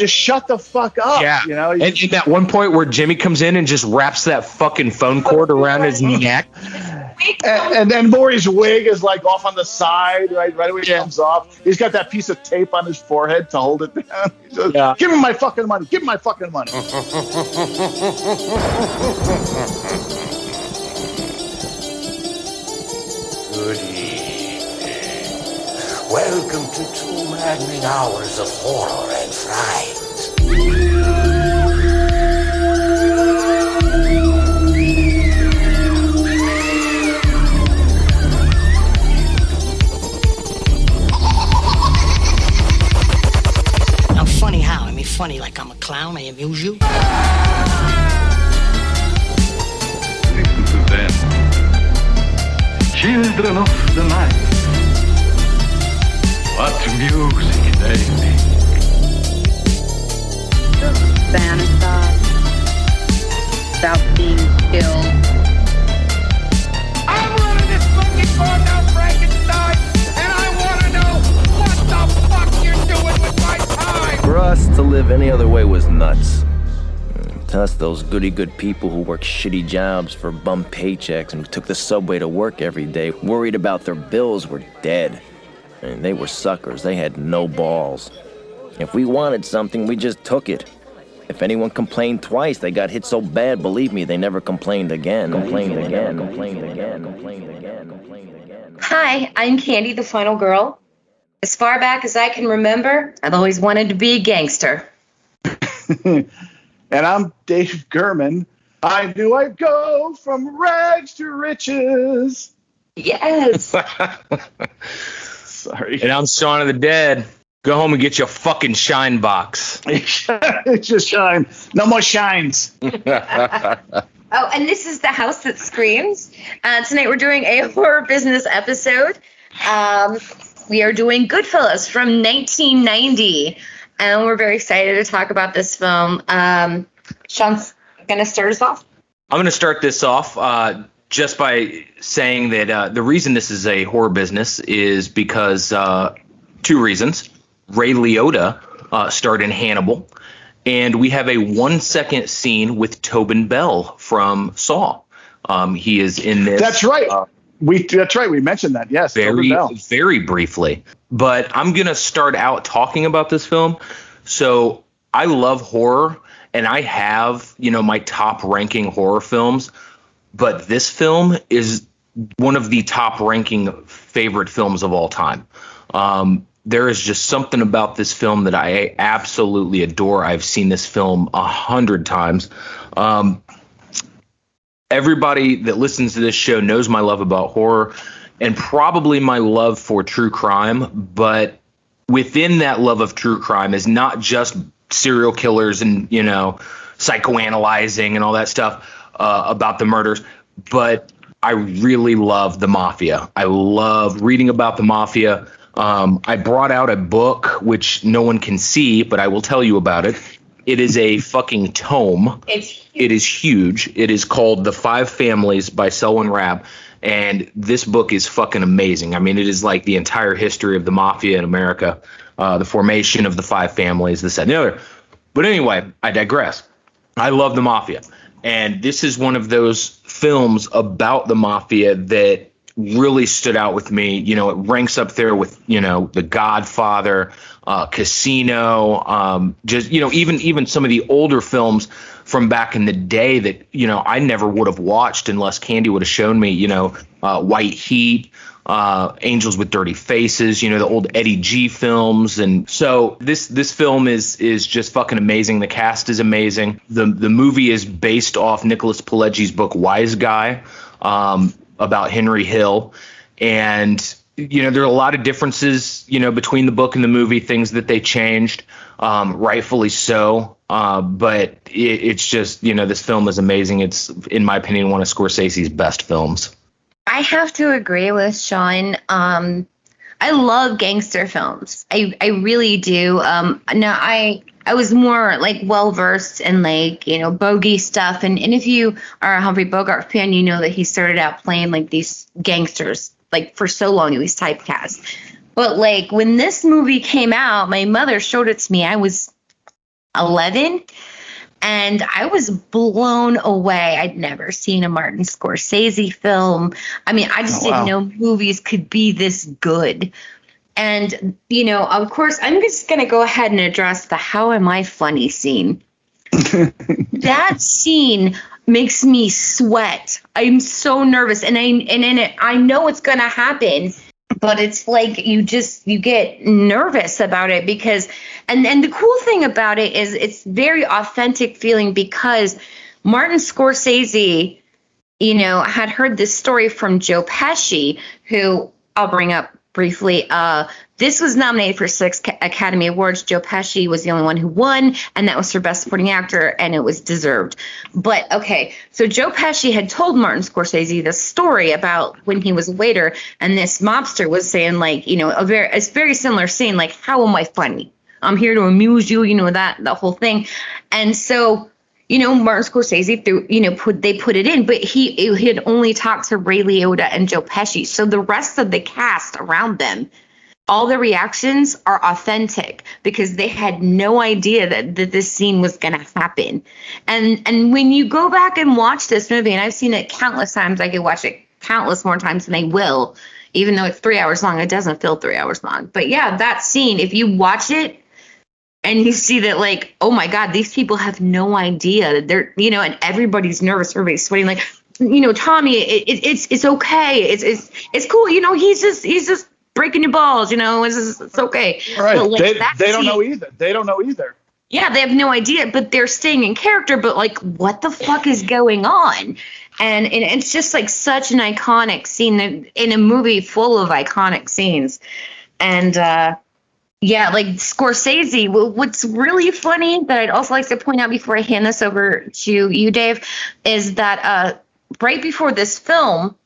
just shut the fuck up. Yeah, you know. and, and that one point where Jimmy comes in and just wraps that fucking phone cord around his neck. and, and then Maury's wig is like off on the side, right? Right when he comes off, he's got that piece of tape on his forehead to hold it down. He says, Yeah. Give me my fucking money. Give me my fucking money. Good evening. Welcome to two maddening hours of horror and fright. I'm funny how? I mean, funny like I'm a clown. I amuse you. Listen to them. Children of the night. What music they make. fantasize about being killed. I'm running this fucking bar down Frankenstein, and I want to know what the fuck you're doing with my time. For us to live any other way was nuts. To us, those goody good people who work shitty jobs for bum paychecks and who took the subway to work every day, worried about their bills, were dead. And they were suckers. They had no balls. If we wanted something, we just took it. If anyone complained twice, they got hit so bad, believe me, they never complained again. Complained again. Complained again. Complained again. Complained again. Hi, I'm Candy, the final girl. As far back as I can remember, I've always wanted to be a gangster. and I'm Dave Gherman. I knew I'd go from rags to riches. Yes. Sorry. And I'm Shaun of the Dead. Go home and get your fucking shine box. it's just shine. No more shines. Oh, and this is the house that screams. Uh, tonight we're doing a horror business episode. Um, we are doing Goodfellas from 1990, and we're very excited to talk about this film. Um, Sean's gonna start us off. I'm going to start this off uh, just by saying that uh, the reason this is a horror business is because uh, two reasons. Ray Liotta uh, starred in Hannibal, and we have a one second scene with Tobin Bell from Saw. Um, he is in this. That's right. uh, we that's right. We mentioned that. Yes. very Tobin Bell. very briefly but i'm gonna start out talking about this film so i love horror and i have you know my top ranking horror films but this film is one of the top ranking favorite films of all time. Um, there is just something about this film that i absolutely adore. I've seen this film a hundred times. Um, everybody that listens to this show knows my love about horror and probably my love for true crime but within that love of true crime is not just serial killers and you know psychoanalyzing and all that stuff uh, about the murders but i really love the mafia i love reading about the mafia um, i brought out a book which no one can see but i will tell you about it it is a fucking tome It's it is huge. It is called The Five Families by Selwyn Raab. And this book is fucking amazing. I mean, it is like the entire history of the mafia in America, uh, the formation of the five families, this, that, and the other. But anyway, I digress. I love the mafia. And this is one of those films about the mafia that really stood out with me. You know, it ranks up there with, you know, The Godfather, uh, Casino, um, just, you know, even even some of the older films from back in the day that, you know, I never would have watched unless Candy would have shown me, you know, uh, White Heat, uh, Angels with Dirty Faces, you know, the old Eddie G films. And so this this film is is just fucking amazing. The cast is amazing. The the movie is based off Nicholas Pileggi's book Wise Guy um, about Henry Hill. And you know, there are a lot of differences, you know, between the book and the movie, things that they changed, um, rightfully so. Uh, but it, it's just, you know, this film is amazing. It's, in my opinion, one of Scorsese's best films. I have to agree with Sean. Um, I love gangster films. I, I really do. Um, now I I was more like well versed in like you know bogey stuff, and and if you are a Humphrey Bogart fan, you know that he started out playing like these gangsters like for so long. He was typecast. But like when this movie came out, my mother showed it to me. I was 11 and I was blown away. I'd never seen a Martin Scorsese film. I mean, I just Oh, wow. didn't know movies could be this good. And, you know, of course, I'm just going to go ahead and address the how am I funny scene. that scene makes me sweat. I'm so nervous and I and, and it, I know it's going to happen, but it's like you just you get nervous about it because and and the cool thing about it is it's very authentic feeling because Martin Scorsese you know, had heard this story from Joe Pesci, who I'll bring up briefly. Uh, this was nominated for six Academy Awards. Joe Pesci was the only one who won, and that was for Best Supporting Actor, and it was deserved. But okay, so Joe Pesci had told Martin Scorsese this story about when he was a waiter, and this mobster was saying like, you know, a very a very similar scene, like, "How am I funny? I'm here to amuse you," you know that the whole thing, and so you know, Martin Scorsese threw, you know, put they put it in, but he he had only talked to Ray Liotta and Joe Pesci. So the rest of the cast around them, all the reactions are authentic because they had no idea that, that this scene was gonna happen. And and when you go back and watch this movie, and I've seen it countless times, I could watch it countless more times than I will, even though it's three hours long, it doesn't feel three hours long. But yeah, that scene, if you watch it and you see that like oh my god these people have no idea that they're you know and everybody's nervous everybody's sweating like you know tommy it, it, it's it's okay it's it's it's cool you know he's just he's just breaking your balls you know it's, just- it's okay Right. But, like, they they don't know either. They don't know either. yeah, they have no idea, but they're staying in character. But like, what the fuck is going on? And, and it's just like such an iconic scene in- in a movie full of iconic scenes. And uh, yeah, like Scorsese. wh- What's really funny that I'd also like to point out before I hand this over to you, Dave, is that uh, right before this film,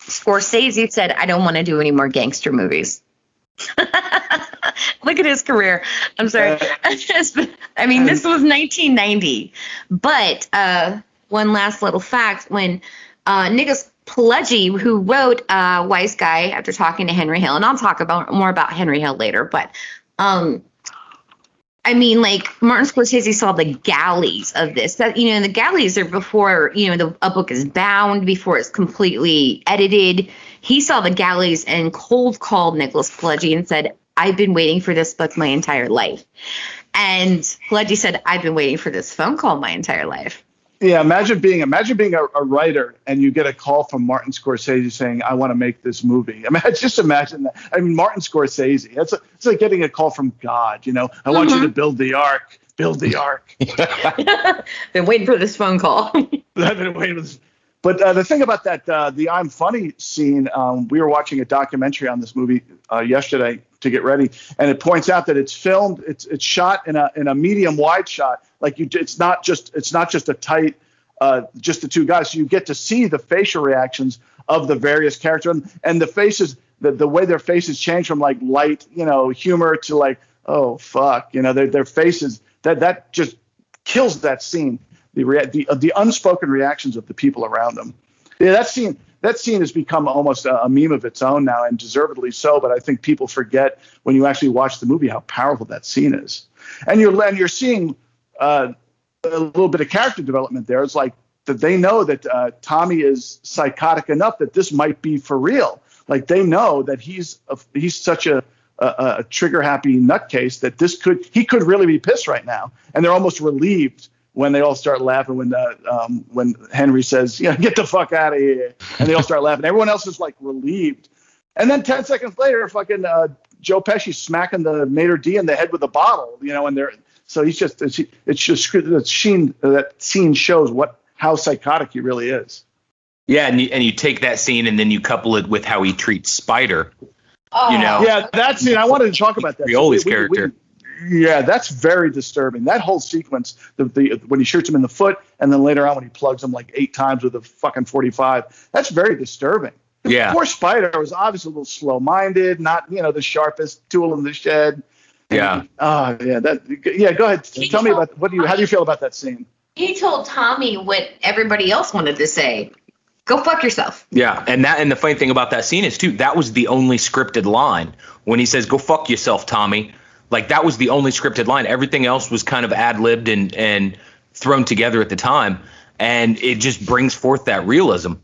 Scorsese said, "I don't want to do any more gangster movies." Look at his career. I'm sorry. I mean, this was 1990. But uh, one last little fact when uh, Nicholas Pileggi, who wrote uh, Wise Guy after talking to Henry Hill, and I'll talk about more about Henry Hill later, but um, I mean, like Martin Scorsese saw the galleys of this. That you know, the galleys are before you know the a book is bound, before it's completely edited. He saw the galleys and cold called Nicholas Pileggi and said, "I've been waiting for this book my entire life." And Pileggi said, "I've been waiting for this phone call my entire life." Yeah, imagine being imagine being a, a writer and you get a call from Martin Scorsese saying, "I want to make this movie." I mean, just imagine that. I mean, Martin Scorsese. That's a, it's like getting a call from God. You know, I want you to build the ark. Build the ark. Been waiting for this phone call. I've been waiting for this. But uh, the thing about that, uh, the I'm funny scene, um, we were watching a documentary on this movie uh, yesterday to get ready, and it points out that it's filmed, it's it's shot in a in a medium wide shot. Like you, it's not just it's not just a tight, uh, just the two guys. So you get to see the facial reactions of the various characters and, and the faces, the the way their faces change from like light, you know, humor to like oh fuck, you know, their their faces that that just kills that scene. The rea- the uh, the unspoken reactions of the people around them. Yeah, that scene that scene has become almost a, a meme of its own now, and deservedly so. But I think people forget when you actually watch the movie how powerful that scene is. And you're and you're seeing uh, a little bit of character development there. It's like that they know that uh, Tommy is psychotic enough that this might be for real. Like they know that he's a, he's such a a, a trigger happy nutcase that this could he could really be pissed right now, and they're almost relieved when they all start laughing when uh, um, when Henry says, "Yeah, get the fuck out of here," and they all start laughing. Everyone else is like relieved, and then ten seconds later, fucking uh, Joe Pesci smacking the maitre d in the head with a bottle, you know, and they're so he's just it's, it's just that scene that scene shows what how psychotic he really is. Yeah, and you, and you take that scene and then you couple it with how he treats Spider. Oh. You know, Yeah, that scene I wanted to talk about that. Rioli's We- we- character. we- yeah, that's very disturbing. That whole sequence, the, the when he shoots him in the foot, and then later on when he plugs him like eight times with a fucking forty-five, that's very disturbing. Yeah. Poor Spider was obviously a little slow-minded, not you know the sharpest tool in the shed. Yeah. Oh yeah, that yeah. Go ahead. Tell me about what do you how do you feel about that scene? He told Tommy what everybody else wanted to say. Go fuck yourself. Yeah, and that and the funny thing about that scene is too that was the only scripted line when he says "Go fuck yourself, Tommy." Like that was the only scripted line. Everything else was kind of ad libbed and and thrown together at the time, and it just brings forth that realism.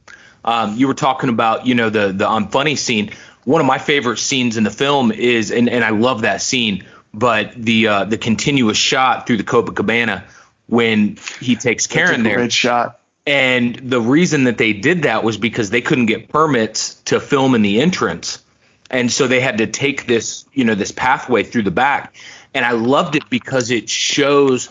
Um, you were talking about you know the the unfunny scene. One of my favorite scenes in the film is, and, and I love that scene, but the uh, the continuous shot through the Copacabana when he takes Karen there. Shot. And the reason that they did that was because they couldn't get permits to film in the entrance. And so they had to take this, you know, this pathway through the back. And I loved it because it shows,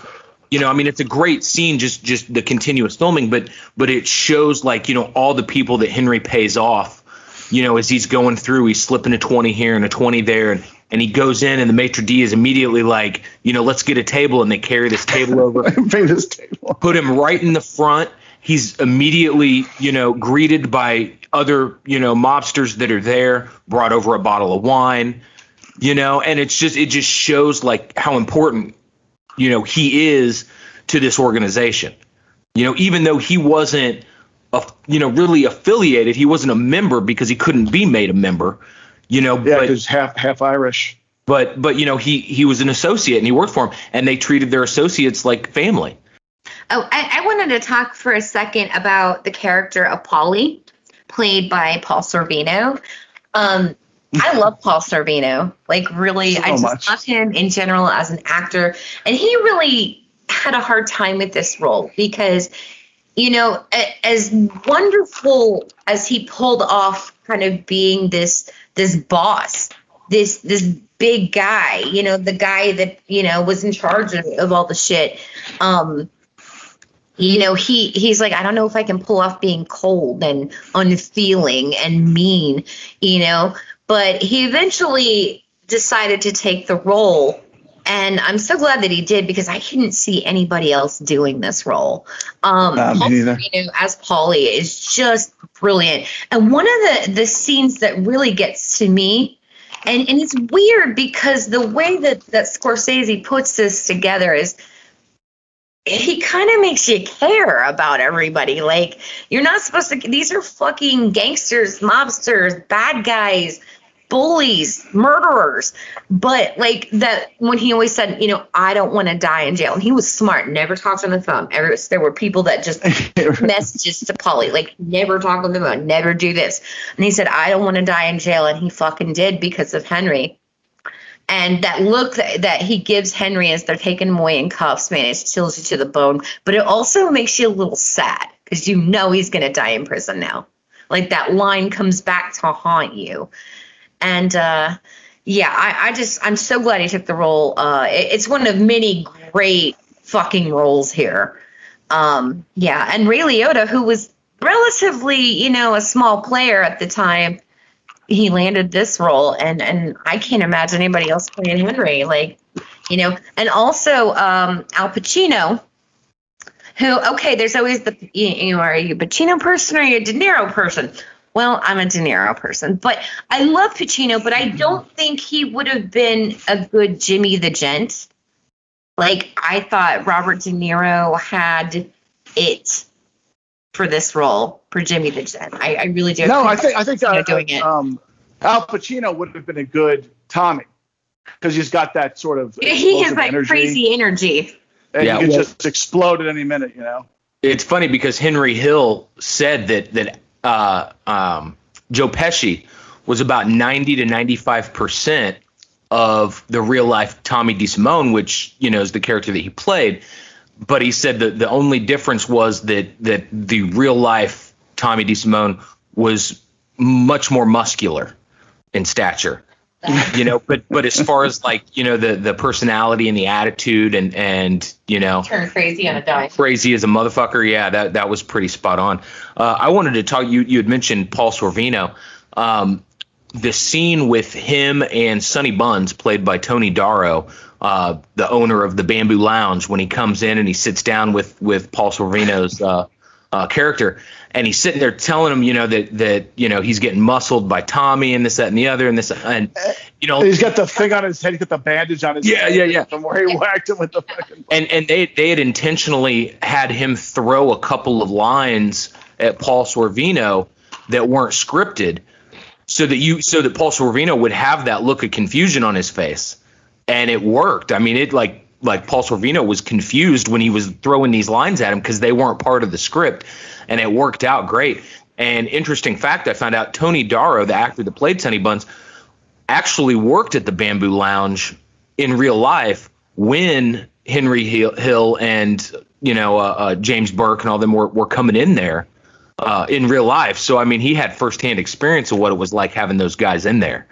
you know, I mean, it's a great scene, just just the continuous filming, but but it shows like, you know, all the people that Henry pays off, you know, as he's going through, he's slipping a 20 here and a 20 there and and he goes in and the maitre d is immediately like, you know, let's get a table and they carry this table over Bring this table. put him right in the front. He's immediately, you know, greeted by other, you know, mobsters that are there, brought over a bottle of wine, you know, and it's just it just shows like how important, you know, he is to this organization. You know, even though he wasn't a, you know, really affiliated, he wasn't a member because he couldn't be made a member, you know, Yeah, but because half half Irish. but but you know, he he was an associate and he worked for him and they treated their associates like family. Oh, I, I wanted to talk for a second about the character of Polly, played by Paul Sorvino. Um, I love Paul Sorvino. Like, really, So I just much. love him in general as an actor. And he really had a hard time with this role because, you know, as wonderful as he pulled off kind of being this this boss, this this big guy, you know, the guy that, you know, was in charge of, of all the shit. Um, you know he he's like i don't know if i can pull off being cold and unfeeling and mean you know but he eventually decided to take the role and i'm so glad that he did because i couldn't see anybody else doing this role um me Paul. As polly is just brilliant and one of the the scenes that really gets to me and and it's weird because the way that that scorsese puts this together is he kind of makes you care about everybody. Like you're not supposed to. These are fucking gangsters, mobsters, bad guys, bullies, murderers. But like that when he always said, you know, I don't want to die in jail. And he was smart. Never talked on the phone. There were people that just messages to Polly, like never talk on the phone, never do this. And he said, I don't want to die in jail, and he fucking did because of Henry. And that look that, that he gives Henry as they're taking him away in cuffs, man, it chills you to the bone. But it also makes you a little sad because you know he's going to die in prison now. Like that line comes back to haunt you. And uh, yeah, I, I just, I'm so glad he took the role. Uh, it- it's one of many great fucking roles here. Um, yeah, and Ray Liotta, who was relatively, you know, a small player at the time, he landed this role and and I can't imagine anybody else playing Henry like you know and also um Al Pacino who okay there's always the you, know, are you a Pacino person or are you a De Niro person well I'm a De Niro person but I love Pacino but I don't think he would have been a good Jimmy the Gent like I thought Robert De Niro had it for this role for Jimmy the Gent I, I really do No, I think I think Pacino uh, doing it. Um, Al Pacino would have been a good Tommy because he's got that sort of he has explosive like energy, crazy energy. and Yeah, he could well- just explode at any minute, you know. it's funny because Henry Hill said that that uh, um, Joe Pesci was about 90 to 95 percent of the real life Tommy DeSimone, which you know is the character that he played. But he said that the only difference was that that the real life Tommy DeSimone was much more muscular in stature. You know, but but as far as like you know the the personality and the attitude and and you know Turn crazy on a dime. crazy as a motherfucker. Yeah, that that was pretty spot on. Uh, I wanted to talk. You you had mentioned Paul Sorvino. Um, the scene with him and Sonny Buns, played by Tony Darrow, uh, the owner of the Bamboo Lounge, when he comes in and he sits down with with Paul Sorvino's uh, uh, character, and he's sitting there telling him, you know, that that you know he's getting muscled by Tommy and this, that, and the other, and this, and you know, He's got the thing on his head. He's got the bandage on his Yeah, head yeah, yeah. From where he whacked him with the fucking. and and they they had intentionally had him throw a couple of lines at Paul Sorvino that weren't scripted, so that you so that Paul Sorvino would have that look of confusion on his face, and it worked. I mean, it like like Paul Sorvino was confused when he was throwing these lines at him because they weren't part of the script, and it worked out great. And interesting fact, I found out Tony Darrow, the actor that played Sonny Buns, actually worked at the Bamboo Lounge in real life when Henry Hill, Hill and you know uh, uh, James Burke and all them were, were coming in there uh, in real life. So I mean, he had firsthand experience of what it was like having those guys in there.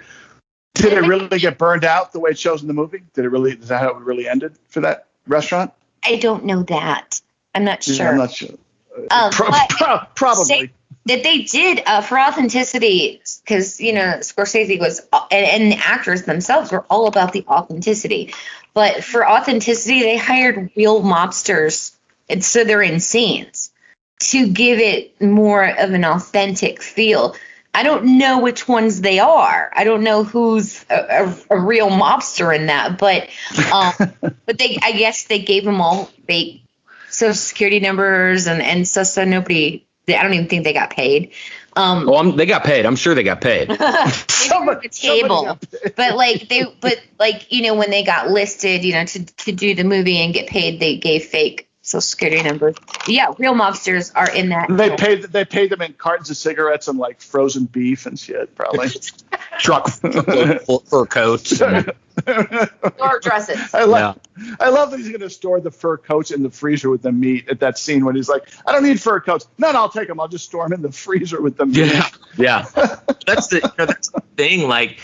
Did it really get burned out the way it shows in the movie? Did it really? Is that how it really ended for that restaurant? I don't know that. I'm not sure. I'm not sure. Um, Pro- pro- probably. Say- that they did uh, for authenticity because you know Scorsese was and, and the actors themselves were all about the authenticity, but for authenticity they hired real mobsters and so they're in scenes to give it more of an authentic feel. I don't know which ones they are. I don't know who's a, a, a real mobster in that, but um, but they I guess they gave them all fake social security numbers and and so so nobody they, I don't even think they got paid. Um, Well, I'm, they got paid. I'm sure they got paid. they were somebody table, got but like they, but like you know when they got listed, you know to to do the movie and get paid, they gave fake social security numbers. Yeah, real mobsters are in that. They paid. They paid them in cartons of cigarettes and like frozen beef and shit. Probably. Truck fur coats. and- or dresses. I love. I love that he's going to store the fur coats in the freezer with the meat at that scene when he's like, "I don't need fur coats. No, no, I'll take them. I'll just store them in the freezer with the meat." Yeah, yeah. That's the you know, that's the thing. Like,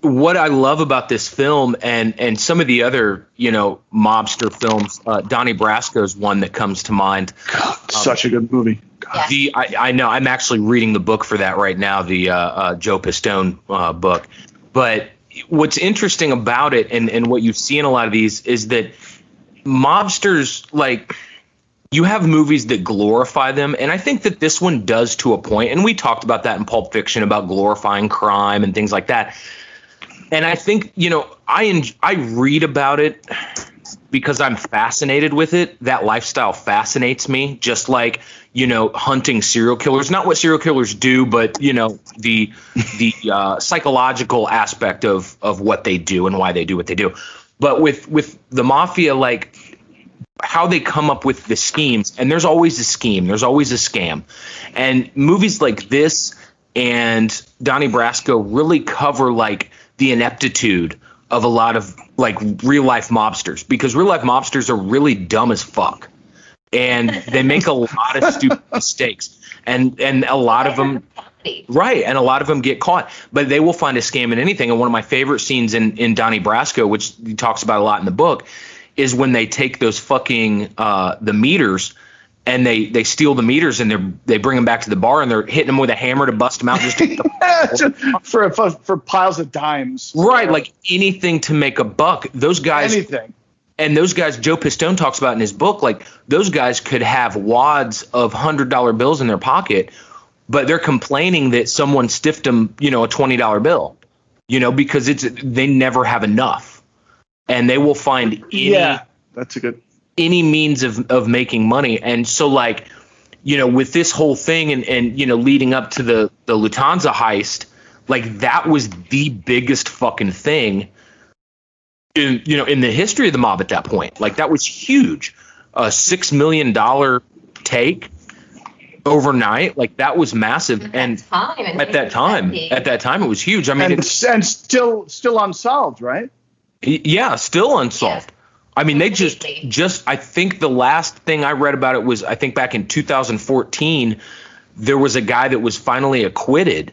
what I love about this film and and some of the other you know mobster films, uh, Donnie Brasco's one that comes to mind. God such a good movie. Yeah. The I, I know I'm actually reading the book for that right now, the uh, uh, Joe Pistone uh, book. But what's interesting about it, and and what you see in a lot of these, is that mobsters like you have movies that glorify them and i think that this one does to a point and we talked about that in pulp fiction about glorifying crime and things like that. And i think you know i i read about it because i'm fascinated with it. That lifestyle fascinates me just like you know hunting serial killers. Not what serial killers do but you know the the uh, psychological aspect of of what they do and why they do what they do. But with with the mafia like how they come up with the schemes and there's always a scheme there's always a scam. And movies like this and donnie brasco really cover like the ineptitude of a lot of like real life mobsters because real life mobsters are really dumb as fuck and they make a lot of stupid mistakes and and a lot of them Right, and a lot of them get caught, but they will find a scam in anything. And one of my favorite scenes in in Donnie Brasco, which he talks about a lot in the book, is when they take those fucking uh, the meters and they they steal the meters and they they bring them back to the bar and they're hitting them with a hammer to bust them out. Just to, for, for for piles of dimes. right, like anything to make a buck. Those guys anything. And those guys Joe Pistone talks about in his book, like those guys could have wads of hundred dollar bills in their pocket, but they're complaining that someone stiffed them, you know, a twenty dollar bill, you know, because it's they never have enough, and they will find any Yeah, that's a good. any means of of making money, and so like, you know, with this whole thing and and you know leading up to the the Lufthansa heist, like that was the biggest fucking thing in you know in the history of the mob at that point. Like that was huge, a six million dollar take overnight. Like that was massive, and time at that time, at that time, it was huge. I mean, And, it's and still still unsolved, right? yeah, still unsolved. I mean, they just just I think the last thing I read about it was I think back in 2014 there was a guy that was finally acquitted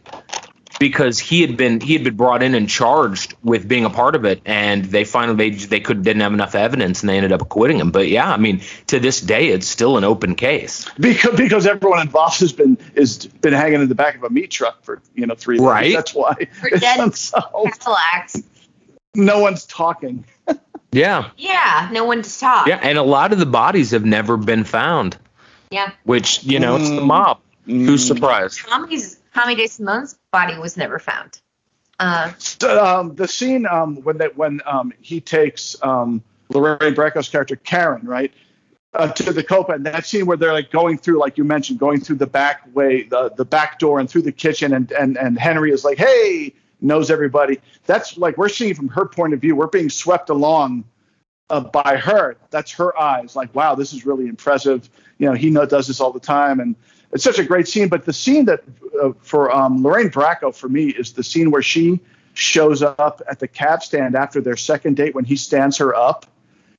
because he had been he had been brought in and charged with being a part of it and they finally they, they could didn't have enough evidence and they ended up acquitting him but yeah i mean to this day it's still an open case Because because everyone involved has been is been hanging in the back of a meat truck for you know three days. Right. That's why For it's unsolved. No one's talking. yeah Yeah, no one's talking. yeah and a lot of the bodies have never been found Yeah. which you know it's the Mm. mob who's surprised Tommy's Tommy DeSimone's body was never found. Uh, um, the scene um, when that when um, he takes um, Lorraine Bracco's character Karen right uh, to the Copa, and that scene where they're like going through, like you mentioned, going through the back way, the the back door, and through the kitchen, and and and Henry is like, "Hey, knows everybody. That's like we're seeing from her point of view. We're being swept along uh, by her. That's her eyes. Like, wow, this is really impressive. You know, he know, does this all the time, and it's such a great scene. But the scene that uh, for um, Lorraine Bracco for me is the scene where she shows up at the cab stand after their second date when he stands her up,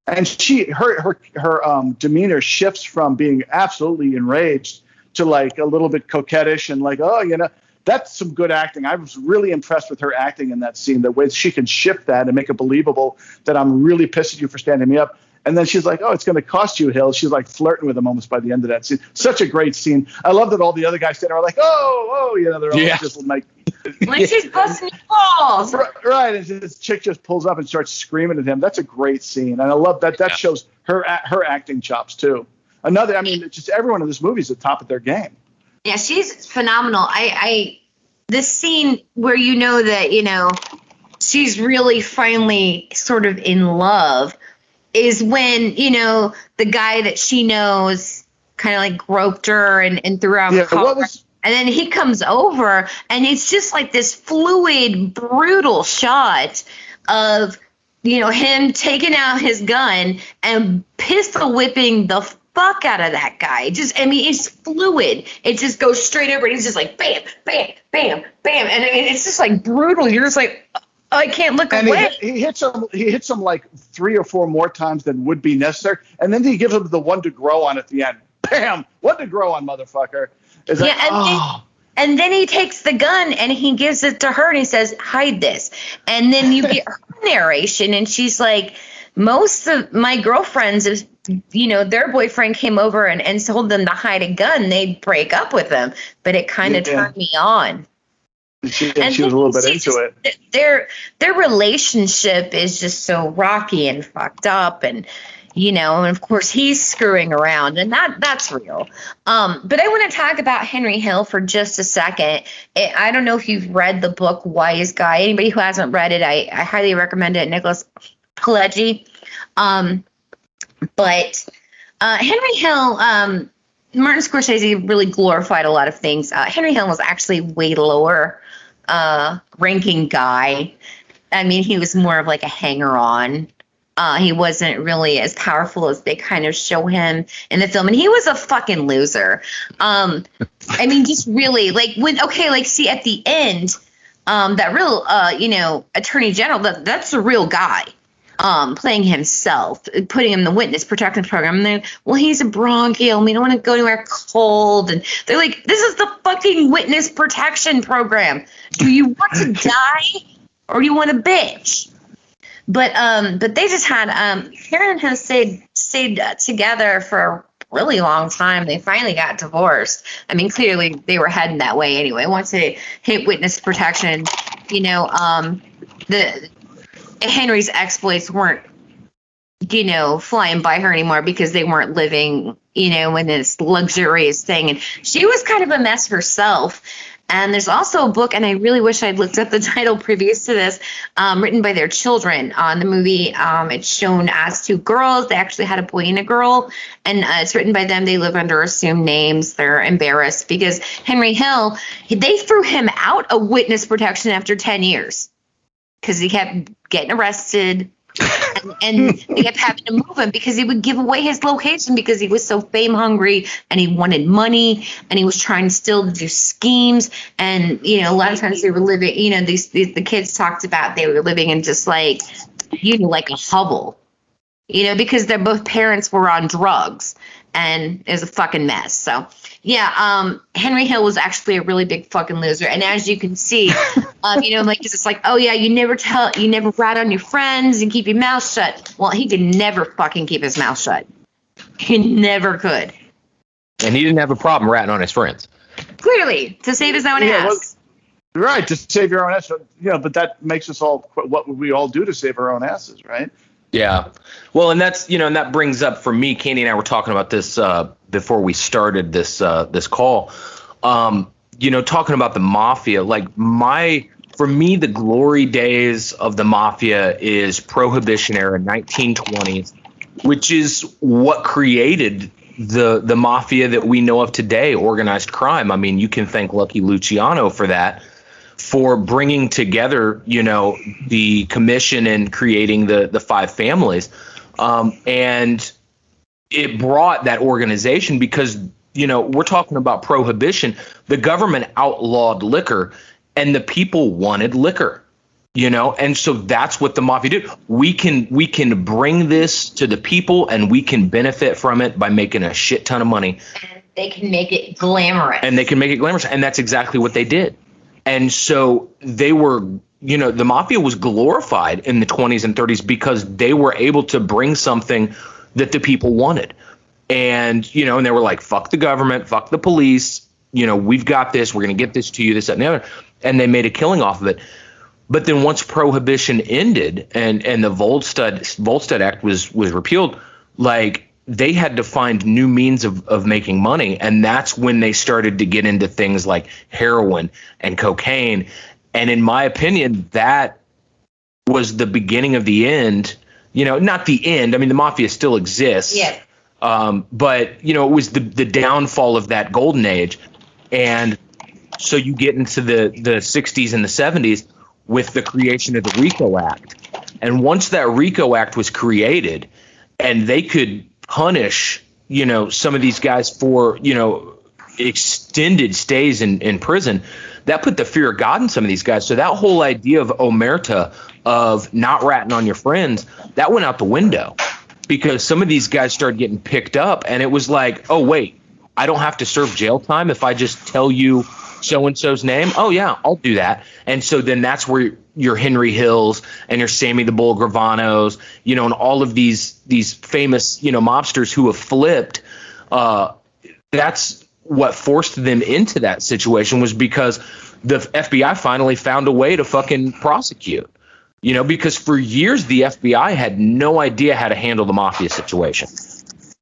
and she her her her um, demeanor shifts from being absolutely enraged to like a little bit coquettish and like, oh, you know. That's some good acting. I was really impressed with her acting in that scene. The way she can shift that and make it believable that I'm really pissed at you for standing me up. And then she's like, "Oh, it's going to cost you, Hill." She's like flirting with him almost by the end of that scene. Such a great scene. I love that all the other guys sitting there are like, "Oh, oh," you know, they're all Yeah. just like, Like she's busting your balls. right, right. And this chick just pulls up and starts screaming at him. That's a great scene, and I love that. That shows her a- her acting chops too. Another, I mean, just everyone in this movie is at the top of their game. Yeah, she's phenomenal. I, I, this scene where you know that you know she's really finally sort of in love is when you know the guy that she knows kind of like groped her and, and threw her out Yeah, the car. what was- and then he comes over and it's just like this fluid, brutal shot of you know him taking out his gun and pistol whipping the fuck out of that guy. Just I mean it's fluid. It just goes straight over and he's just like bam, bam, bam, bam, and I mean, it's just like brutal. You're just like Oh, I can't look And away. hit- he hits him. He hits him like three or four more times than would be necessary, and then he gives him the one to grow on at the end. Bam! One to grow on, motherfucker. It's like, Yeah, and oh. And then he takes the gun and he gives it to her and he says, hide this. And then you get her narration and she's like, most of my girlfriends, if you know, their boyfriend came over and, and told them to hide a gun, they'd break up with them. But it kind of Yeah. turned me on. She, And she was a little bit into just it. Their their relationship is just so rocky and fucked up and you know, and of course he's screwing around and that that's real. Um, but I want to talk about Henry Hill for just a second. I I don't know if you've read the book Wise Guy. Anybody who hasn't read it, I, I highly recommend it. Nicholas Pileggi. Um, but uh, Henry Hill, um, Martin Scorsese really glorified a lot of things. Uh, Henry Hill was actually way lower uh, ranking guy. I mean, he was more of like a hanger on. Uh, he wasn't really as powerful as they kind of show him in the film, and he was a fucking loser. Um, I mean, just really like when okay, like see at the end, um, that real uh, you know attorney general that that's a real guy um, playing himself, putting him in the witness protection program. And then, well, he's a bronchial. We don't want to go anywhere cold. And they're like, this is the fucking witness protection program. Do you want to die or do you want to bitch? But um, but they just had um, Karen has stayed stayed uh, together for a really long time. They finally got divorced. I mean, clearly they were heading that way anyway. Once they hit witness protection, you know, um, the Henry's exploits weren't, you know, flying by her anymore because they weren't living, you know, in this luxurious thing. And she was kind of a mess herself. And there's also a book, and I really wish I'd looked up the title previous to this, um, written by their children. On the movie, um, it's shown as two girls. They actually had a boy and a girl, and uh, it's written by them. They live under assumed names. They're embarrassed because Henry Hill, they threw him out of witness protection after 10 years because he kept getting arrested. And, and they kept having to move him because he would give away his location because he was so fame hungry and he wanted money and he was trying still to do schemes. And you know a lot of times they were living you know these, these the kids talked about they were living in just like you know like a hovel you know because their both parents were on drugs and it was a fucking mess. So yeah um henry hill was actually a really big fucking loser and as you can see um you know like it's just like oh yeah you never tell you never rat on your friends and keep your mouth shut well he could never fucking keep his mouth shut he never could And he didn't have a problem ratting on his friends. clearly to save his own Yeah, well, ass Right, to save your own ass. You know, but that makes us all. What would we all do to save our own asses, right? Yeah. Well, and that's you know, and that brings up for me, Candy and I were talking about this uh, before we started this uh, this call. Um, you know, talking about the mafia, like my for me, the glory days of the mafia is Prohibition era, 1920s, which is what created the the mafia that we know of today, organized crime. I mean, you can thank Lucky Luciano for that. for bringing together, you know, the commission and creating the the five families, um, and it brought that organization because you know we're talking about prohibition. The government outlawed liquor, and the people wanted liquor you know and so that's what the mafia did we can we can bring this to the people and we can benefit from it by making a shit ton of money And they can make it glamorous. and they can make it glamorous and that's exactly what they did and so they were you know the mafia was glorified in the 20s and 30s because they were able to bring something that the people wanted and you know and they were like fuck the government fuck the police you know we've got this we're going to get this to you this that and the other and they made a killing off of it but then once prohibition ended and and the Volstead Volstead Act was was repealed, like they had to find new means of, of making money, and that's when they started to get into things like heroin and cocaine. And in my opinion, that was the beginning of the end. You know, not the end. I mean, the mafia still exists. Yeah. Um, but you know, it was the the downfall of that golden age, and so you get into the the 60s and the 70s with the creation of the RICO Act. And once that RICO Act was created and they could punish, you know, some of these guys for, you know, extended stays in, in prison, that put the fear of God in some of these guys. So that whole idea of omerta, of not ratting on your friends, that went out the window because some of these guys started getting picked up and it was like, oh, wait, I don't have to serve jail time if I just tell you so and so's name. Oh yeah, I'll do that. And so then that's where your Henry Hills and your Sammy the Bull Gravanos, you know, and all of these these famous you know mobsters who have flipped. Uh, that's what forced them into that situation was because the FBI finally found a way to fucking prosecute. You know, because for years the FBI had no idea how to handle the mafia situation.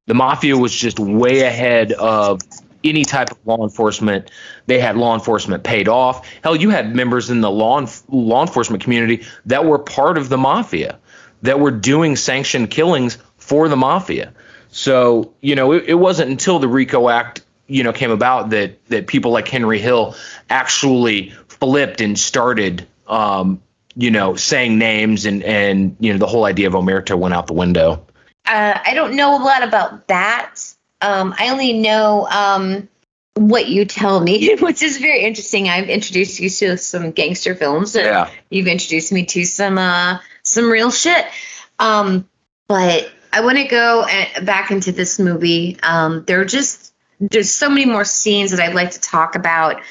The mafia was just way ahead of any type of law enforcement. They had law enforcement paid off. Hell, you had members in the law law enforcement community that were part of the mafia, that were doing sanctioned killings for the mafia. So you know, it, it wasn't until the RICO Act you know came about that that people like Henry Hill actually flipped and started. Um, you know, saying names and and you know the whole idea of omerta went out the window. uh, I don't know a lot about that. Um, I only know um, what you tell me, which is very interesting. I've introduced you to some gangster films, and Yeah. you've introduced me to some uh, some real shit. Um, but I want to go uh, back into this movie. Um, there are just there's so many more scenes that I'd like to talk about,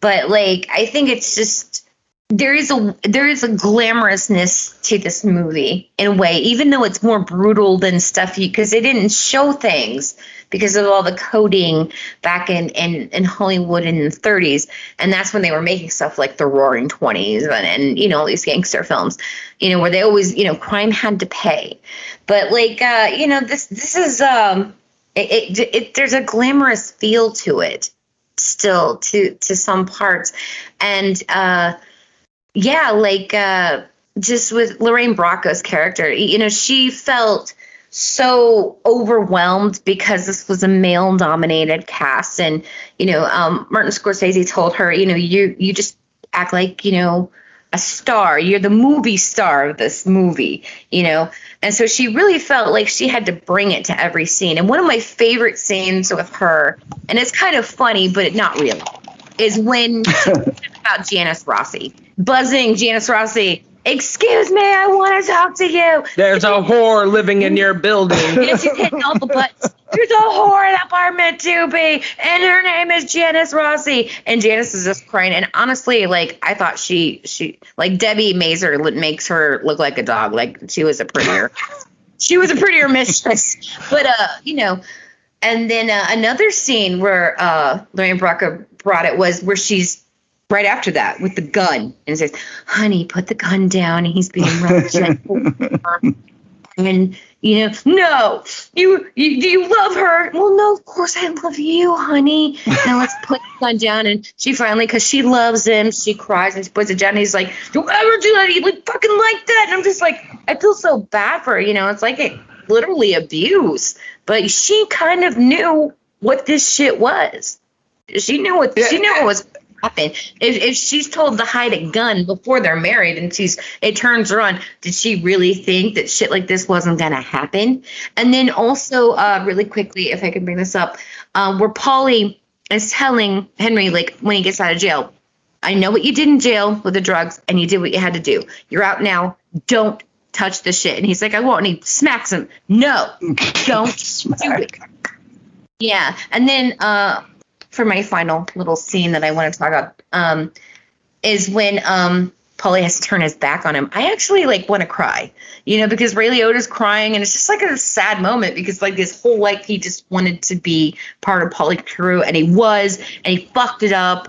but like I think it's just there is a there is a glamorousness to this movie in a way, even though it's more brutal than stuff you because they didn't show things because of all the coding back in, in, in Hollywood in the 30s, and that's when they were making stuff like the Roaring Twenties and, and you know these gangster films, you know where they always you know crime had to pay, but like uh, you know this this is um it, it, it there's a glamorous feel to it still to to some parts. And uh yeah like uh just with lorraine bracco's character you know she felt so overwhelmed because this was a male dominated cast. And you know um martin scorsese told her you know you you just act like you know a star. You're the movie star of this movie you know? And so she really felt like she had to bring it to every scene. And one of my favorite scenes with her and it's kind of funny but not really is when about Janice Rossi. Buzzing Janice Rossi excuse me I want to talk to you There's a whore living in your building. and she's hitting all the buttons. There's a whore in apartment 2B, and her name is Janice Rossi. And Janice is just crying. And honestly, like I thought she she like Debi Mazar makes her look like a dog. Like she was a prettier, she was a prettier mistress. But uh, you know, and then uh, another scene where uh Lorraine Bracco brought it was where she's right after that with the gun and he says, "Honey, put the gun down." And he's being real gentle. and you know, no, you, you do you love her? Well, no, of course I love you, honey. Now let's put the gun down. And she finally, because she loves him, she cries and she puts it down. And he's like, "Don't ever do that. You like fucking like that." And I'm just like, I feel so bad for her. You know, it's like it literally abuse, but she kind of knew what this shit was. She knew what she knew it was happen. If, if she's told to hide a gun before they're married and she's it turns her on, did she really think that shit like this wasn't gonna happen? And then also, uh, really quickly, if I can bring this up, um, where Polly is telling Henry like when he gets out of jail, I know what you did in jail with the drugs, and you did what you had to do. You're out now. Don't touch the shit. And he's like, I won't. And he smacks him. No, don't do it. Yeah. And then uh, for my final little scene that I want to talk about um, is when um, Paulie has to turn his back on him. I actually like want to cry, you know, because Ray Liotta's crying, and it's just like a sad moment because like his whole life he just wanted to be part of Paulie crew, and he was, and he fucked it up,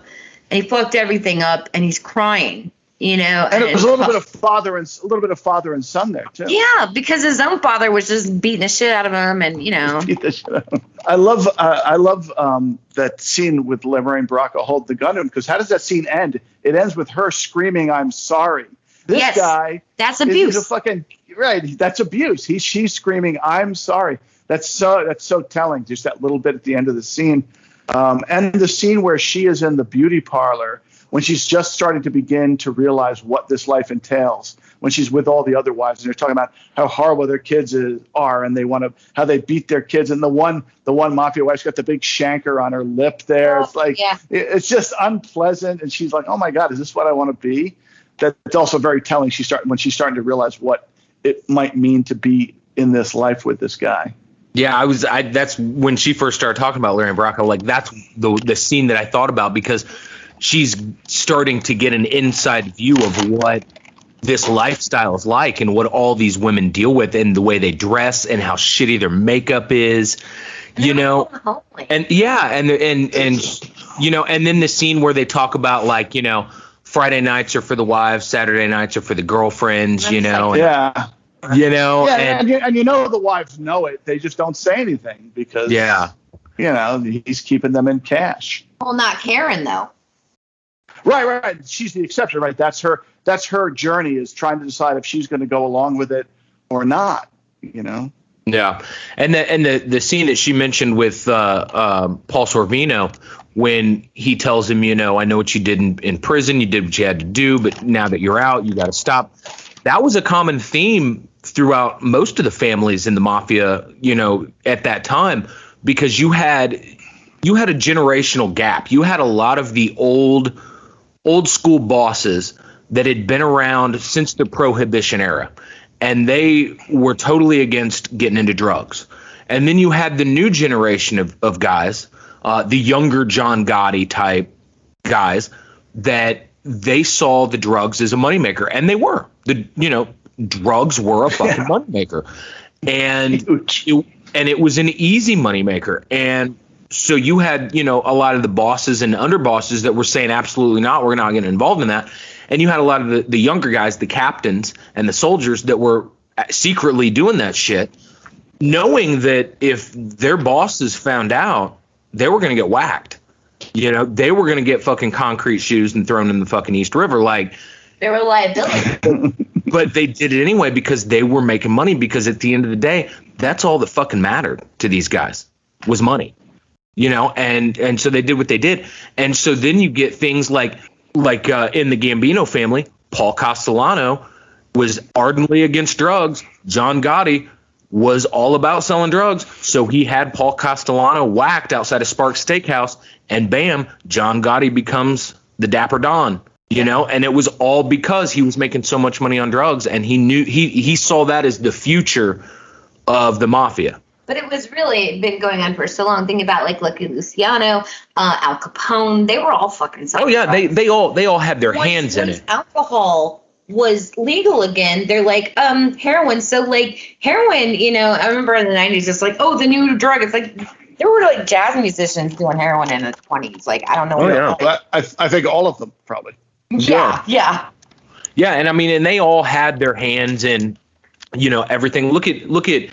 and he fucked everything up, and he's crying, you know. And it was a little bit of father and a little bit of father and son there too. yeah, because his own father was just beating the shit out of him, and you know. Beat the shit out of him. I love uh, I love um, that scene with Lorraine Bracco hold the gun to him because how does that scene end? It ends with her screaming, "I'm sorry." This Yes, guy that's abuse. A fucking right. That's abuse. He's she's screaming, "I'm sorry." That's so that's so telling. Just that little bit at the end of the scene, um, and the scene where she is in the beauty parlor when she's just starting to begin to realize what this life entails. When she's with all the other wives, and they're talking about how horrible their kids is, are, and they want to how they beat their kids, and the one the one mafia wife's got the big shanker on her lip there. It's oh, like yeah. it- it's just unpleasant, and she's like, "Oh my god, is this what I want to be?" That's also very telling. She start when she's starting to realize what it might mean to be in this life with this guy. Yeah, I was. I that's when she first started talking about Larry Bracco. Like that's the the scene that I thought about because she's starting to get an inside view of what this lifestyle is like and what all these women deal with and the way they dress and how shitty their makeup is. You know, and yeah, and and and you know, and then the scene where they talk about like you know. Friday nights are for the wives, Saturday nights are for the girlfriends, you know. and- Yeah, You know, yeah, and, and, you, and you know the wives know it. They just don't say anything because yeah. you know he's keeping them in cash. Well, not Karen though. Right, right, right. She's the exception, right? That's her. That's her journey is trying to decide if she's going to go along with it or not. You know. Yeah, and the and the the scene that she mentioned with uh, um Paul Sorvino when he tells him, you know, I know what you did in, in prison, you did what you had to do, but now that you're out, you got to stop. That was a common theme throughout most of the families in the mafia, you know, at that time, because you had you had a generational gap. You had a lot of the old old school bosses that had been around since the prohibition era and they were totally against getting into drugs. And then you had the new generation of, of guys uh, the younger john gotti type guys that they saw the drugs as a moneymaker and they were. The you know drugs were a fucking moneymaker. And it, and it was an easy moneymaker. And so you had you know a lot of the bosses and underbosses that were saying absolutely not we're not getting involved in that. And you had a lot of the, the younger guys the captains and the soldiers that were secretly doing that shit knowing that if their bosses found out they were going to get whacked. You know they were going to get fucking concrete shoes and thrown in the fucking east river like They were liability. but they did it anyway because they were making money because at the end of the day that's all that fucking mattered to these guys was money you know and and so they did what they did. And so then you get things like like uh, in the gambino family paul castellano was ardently against drugs. John gotti was all about selling drugs. So he had paul castellano whacked outside of sparks steakhouse and bam john gotti becomes the dapper don you know? And it was all because he was making so much money on drugs and he knew he he saw that as the future of the mafia But it was really been going on for so long. Think about like Lucky Luciano, uh, Al Capone. They were all fucking. oh yeah they they all they all had their Once- hands in once it Alcohol was legal again. They're like um heroin. So like heroin, you know, I remember in the nineties, it's like oh the new drug. It's like there were like jazz musicians doing heroin in the twenties. Like I don't know. Oh, yeah. Well, I, I think all of them probably. yeah, yeah. Yeah, and I mean, and they all had their hands in, you know, everything. Look at look at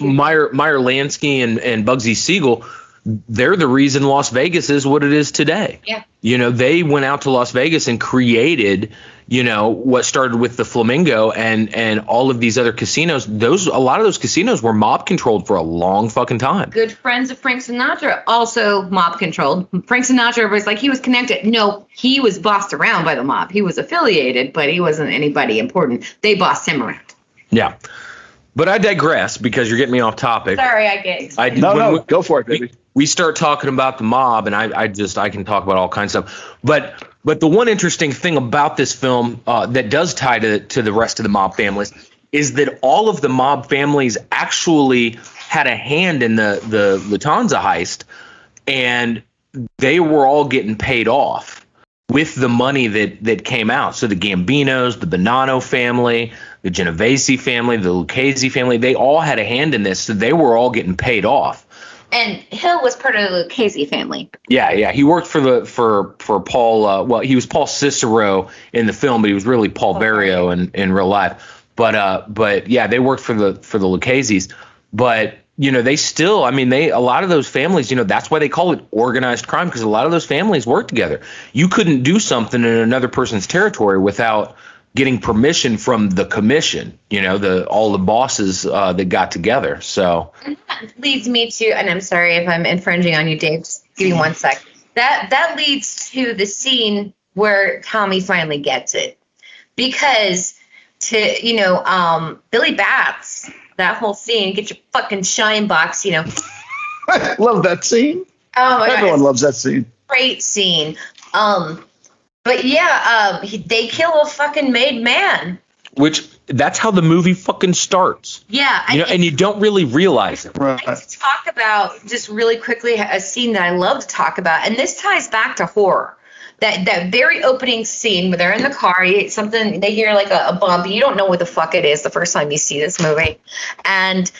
Meyer Meyer Lansky and and Bugsy Siegel. they're the reason Las Vegas is what it is today. Yeah. You know, they went out to Las Vegas and created, you know, what started with the Flamingo and and all of these other casinos. Those a lot of those casinos were mob controlled for a long fucking time. Good friends of Frank Sinatra, also mob controlled. Frank Sinatra was like he was connected. No, he was bossed around by the mob. He was affiliated, but he wasn't anybody important. They bossed him around. Yeah. But I digress because you're getting me off topic. Sorry, I get I No, no, we- go for it, baby. we start talking about the mob and I, I just i can talk about all kinds of stuff but but the one interesting thing about this film uh, that does tie to, to the rest of the mob families is that all of the mob families actually had a hand in the the lufthansa heist and they were all getting paid off with the money that that came out so the gambinos the bonanno family the genovese family the lucchese family they all had a hand in this so they were all getting paid off And Hill was part of the Lucchese family. yeah, yeah. He worked for the for for Paul. Uh, well, he was Paul Cicero in the film, but he was really Paul Vario in, in real life. But uh, but yeah, they worked for the for the Lucchese's. But you know, they still. I mean, they a lot of those families. You know, that's why they call it organized crime because a lot of those families work together. You couldn't do something in another person's territory without getting permission from the commission. You know, the all the bosses uh, that got together. So that leads me to, and I'm sorry if I'm infringing on you, Dave. Just give me one sec. That that leads to the scene where Tommy finally gets it, because to you know, um, Billy Batts, that whole scene, get your fucking shine box, you know. I love that scene. Oh my Everyone god, loves that scene. great scene. Um, but yeah, um, he, they kill a fucking made man. which that's how the movie fucking starts. Yeah, You know, I- and you don't really realize it. Right. like to talk about just really quickly a scene that I love to talk about, and this ties back to horror. That that very opening scene where they're in the car, something they hear like a, a bump, you don't know what the fuck it is the first time you see this movie, and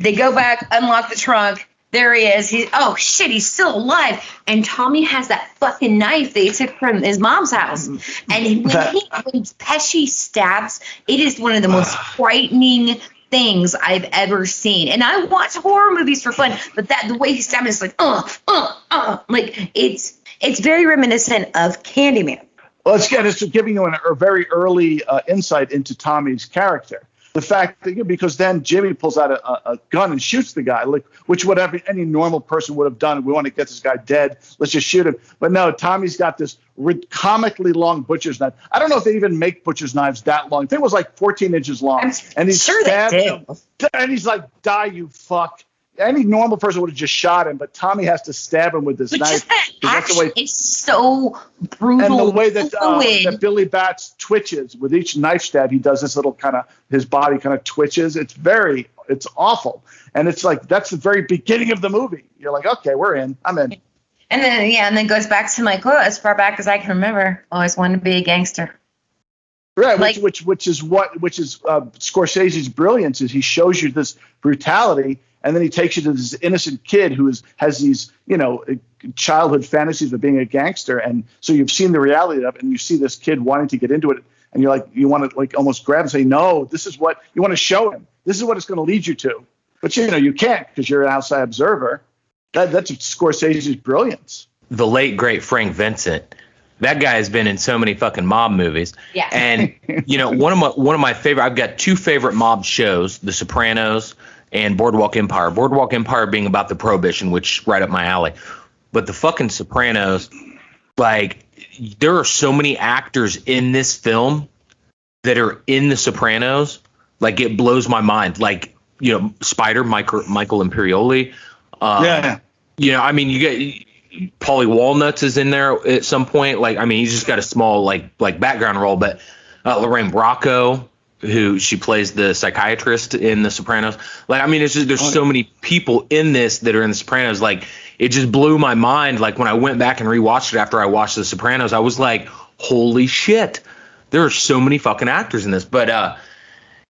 they go back, unlock the trunk. There he is. He oh shit, he's still alive. And Tommy has that fucking knife they took from his mom's house. And when That- he when Pesci stabs, it is one of the most frightening things I've ever seen. And I watch horror movies for fun, but that the way he stabbed is like, uh, uh, uh, like it's it's very reminiscent of Candyman. Well, it's, again, it's giving you an, a very early uh, insight into Tommy's character. The fact that because then Jimmy pulls out a, a, gun and shoots the guy, like which would have any normal person would have done. We want to get this guy dead. Let's just shoot him. But no, Tommy's got this comically long butcher's knife. I don't know if they even make butcher's knives that long. I think it was like 14 inches long. I'm and he sure do. him. And he's like, "Die, you fuck." Any normal person would have just shot him, but Tommy has to stab him with this But knife. just that that's the way so brutal. and the way that, uh, that Billy Batts twitches with each knife stab, he does this little kind of his body kind of twitches. It's very, it's awful, and it's like that's the very beginning of the movie. You're like, okay, we're in. I'm in. And then yeah, and then goes back to my quote as far back as I can remember. Always wanted to be a gangster. Right, Like- which, which which is what which is uh, Scorsese's brilliance is he shows you this brutality, and then he takes you to this innocent kid who is has these you know uh, childhood fantasies of being a gangster, and so you've seen the reality of it, and you see this kid wanting to get into it, and you're like you want to like almost grab and say no, this is what you want to show him, this is what it's going to lead you to, but you know you can't because you're an outside observer. That that's Scorsese's brilliance. The late great Frank Vincent. That guy has been in so many fucking mob movies. Yeah. And you know, one of my one of my favorite I've got two favorite mob shows, The Sopranos and Boardwalk Empire. Boardwalk Empire being about the prohibition, which right up my alley. But the fucking Sopranos, like there are so many actors in this film that are in the Sopranos. Like it blows my mind. Like, you know, Spider, Michael Michael Imperioli. Um, yeah. you know, I mean, you get Paulie Walnuts is in there at some point. Like, I mean, he's just got a small like like background role, but uh, Lorraine Bracco, who she plays the psychiatrist in The Sopranos. Like, I mean, it's just there's so many people in this that are in The Sopranos. Like, it just blew my mind. Like when I went back and rewatched it after I watched The Sopranos, I was like, holy shit, there are so many fucking actors in this. But uh,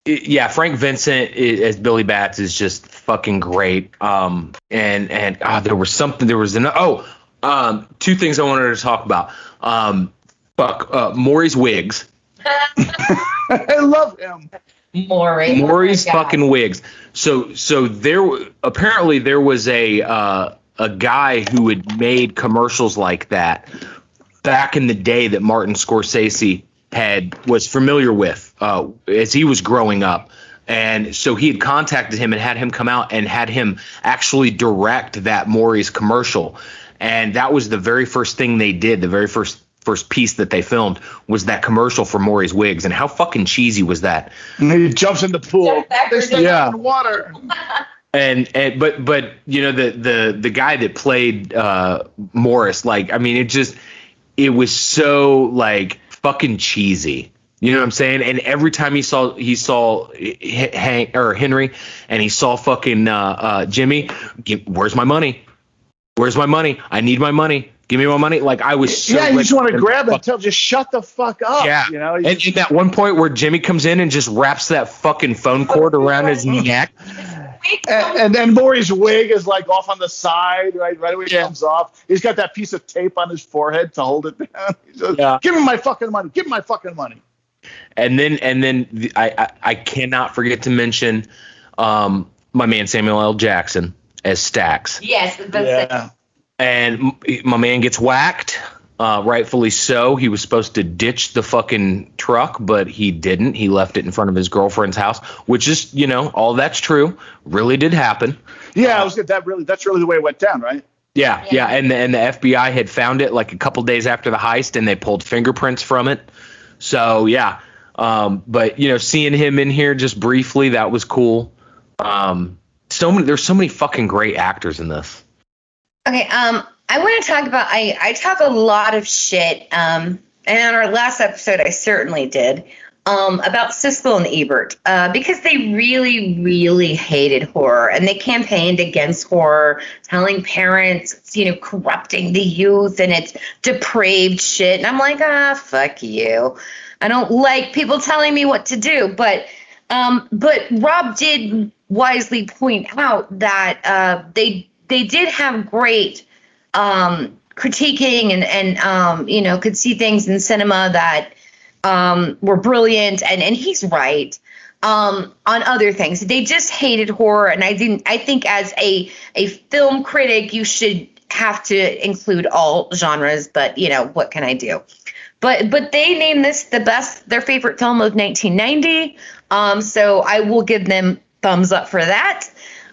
it- yeah, Frank Vincent i- as Billy Batts is just fucking great. Um, and and ah, there was something. There was an oh, um, two things I wanted to talk about. Um, fuck, uh, Morrie's wigs. I love him. Morrie. Morrie's Oh fucking wigs. So so there apparently there was a uh, a guy who had made commercials like that back in the day that Martin Scorsese had was familiar with uh, as he was growing up. And so he had contacted him and had him come out and had him actually direct that Morrie's commercial. And that was the very first thing they did. The very first first piece that they filmed was that commercial for Morrie's wigs. And how fucking cheesy was that? And he jumps in the pool. Jump backwards They in. yeah. in water. and and but but you know the the the guy that played uh Morris like I mean it just it was so like fucking cheesy you know what I'm saying and every time he saw he saw H- Hank or Henry and he saw fucking uh, uh Jimmy where's my money where's my money I need my money give me my money like I was so yeah, you just want to grab him and tell him, just shut the fuck up. yeah, You know, and in that one point where Jimmy comes in and just wraps that fucking phone cord around his neck, and, and then Morrie's wig is like off on the side, right? Right away it comes off. He's got that piece of tape on his forehead to hold it down. He says, Yeah. Give me my fucking money. Give me my fucking money. and then and then the, I, I I cannot forget to mention um, my man Samuel L. Jackson as Stacks, Yes, that's Yeah. And my man gets whacked. Uh, rightfully so. He was supposed to ditch the fucking truck, but he didn't. He left it in front of his girlfriend's house, which is, you know, all that's true. Really did happen. Yeah, I was. That really, that's really the way it went down, right? Yeah, yeah, and the, and the FBI had found it like a couple days after the heist, and they pulled fingerprints from it. So yeah, um, but you know, seeing him in here just briefly, that was cool. Um, so many, there's so many fucking great actors in this. Okay, um, I want to talk about. I I talk a lot of shit. Um, and on our last episode, I certainly did. Um, about Siskel and Ebert, uh, because they really, really hated horror and they campaigned against horror, telling parents, you know, corrupting the youth and it's depraved shit. And I'm like, ah, fuck you. I don't like people telling me what to do. But, um, but Rob did wisely point out that uh, they they did have great um, critiquing and and um, you know could see things in cinema that um, were brilliant and and he's right um, on other things. They just hated horror, and I didn't. I think as a a film critic, you should have to include all genres. But you know what can I do? But but they named this the best their favorite film of 1990. Um, so I will give them thumbs up for that.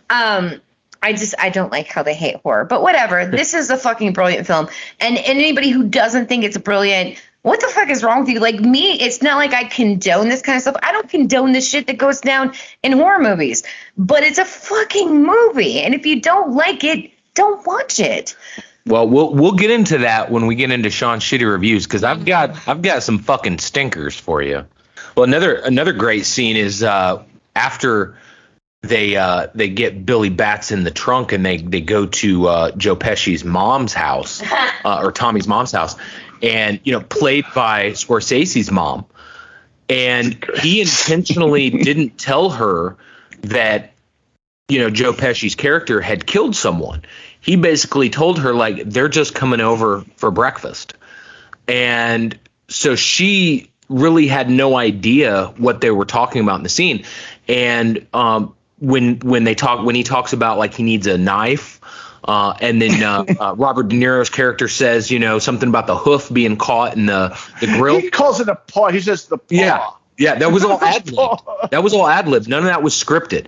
Um, I just I don't like how they hate horror, but whatever. This is a fucking brilliant film, and, and anybody who doesn't think it's brilliant, what the fuck is wrong with you? Like me, it's not like I condone this kind of stuff. I don't condone the shit that goes down in horror movies, but it's a fucking movie, and if you don't like it, don't watch it. Well, we'll we'll get into that when we get into Sean's shitty reviews because I've got I've got some fucking stinkers for you. Well, another another great scene is uh, after they uh, they get Billy Batts in the trunk and they they go to uh, Joe Pesci's mom's house uh, or Tommy's mom's house, and you know played by Scorsese's mom, and he intentionally didn't tell her that you know Joe Pesci's character had killed someone. He basically told her like they're just coming over for breakfast. And so she really had no idea what they were talking about in the scene. And um, when when they talk when he talks about like he needs a knife uh, and then uh, uh, Robert De Niro's character says, you know, something about the hoof being caught in the, the grill. He calls it a paw. He says the paw. Yeah, yeah, that was all ad lib. That was all ad lib. None of that was scripted,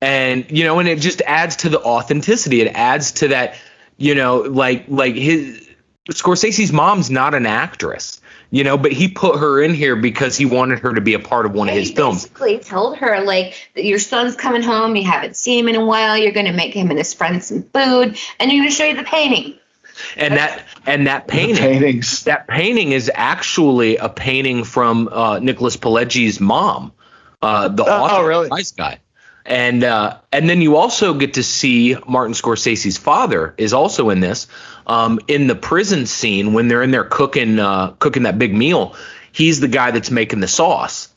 and you know, and it just adds to the authenticity. It adds to that, you know, like like his Scorsese's mom's not an actress, you know, but he put her in here because he wanted her to be a part of one of his films. He films. basically told her like that your son's coming home, you haven't seen him in a while, you're gonna make him and his friends some food, and you're gonna show you the painting. and that and that painting that painting is actually a painting from uh, Nicholas Pileggi's mom, uh, the Oh, author, really? nice guy. And uh, and then you also get to see Martin Scorsese's father is also in this. Um, in the prison scene when they're in there cooking uh, cooking that big meal, he's the guy that's making the sauce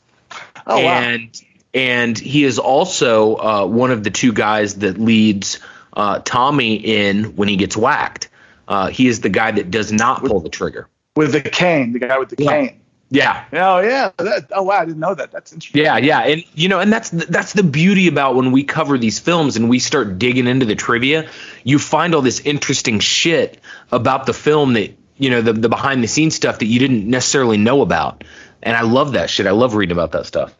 Oh wow. and and he is also uh, one of the two guys that leads uh, Tommy in when he gets whacked. Uh, he is the guy that does not pull the trigger. With the cane, the guy with the Yeah. cane. Yeah, Oh yeah. That, oh wow, I didn't know that. That's interesting. Yeah, yeah, and you know, and that's that's the beauty about when we cover these films and we start digging into the trivia. You find all this interesting shit about the film that you know the the behind the scenes stuff that you didn't necessarily know about, and I love that shit. I love reading about that stuff.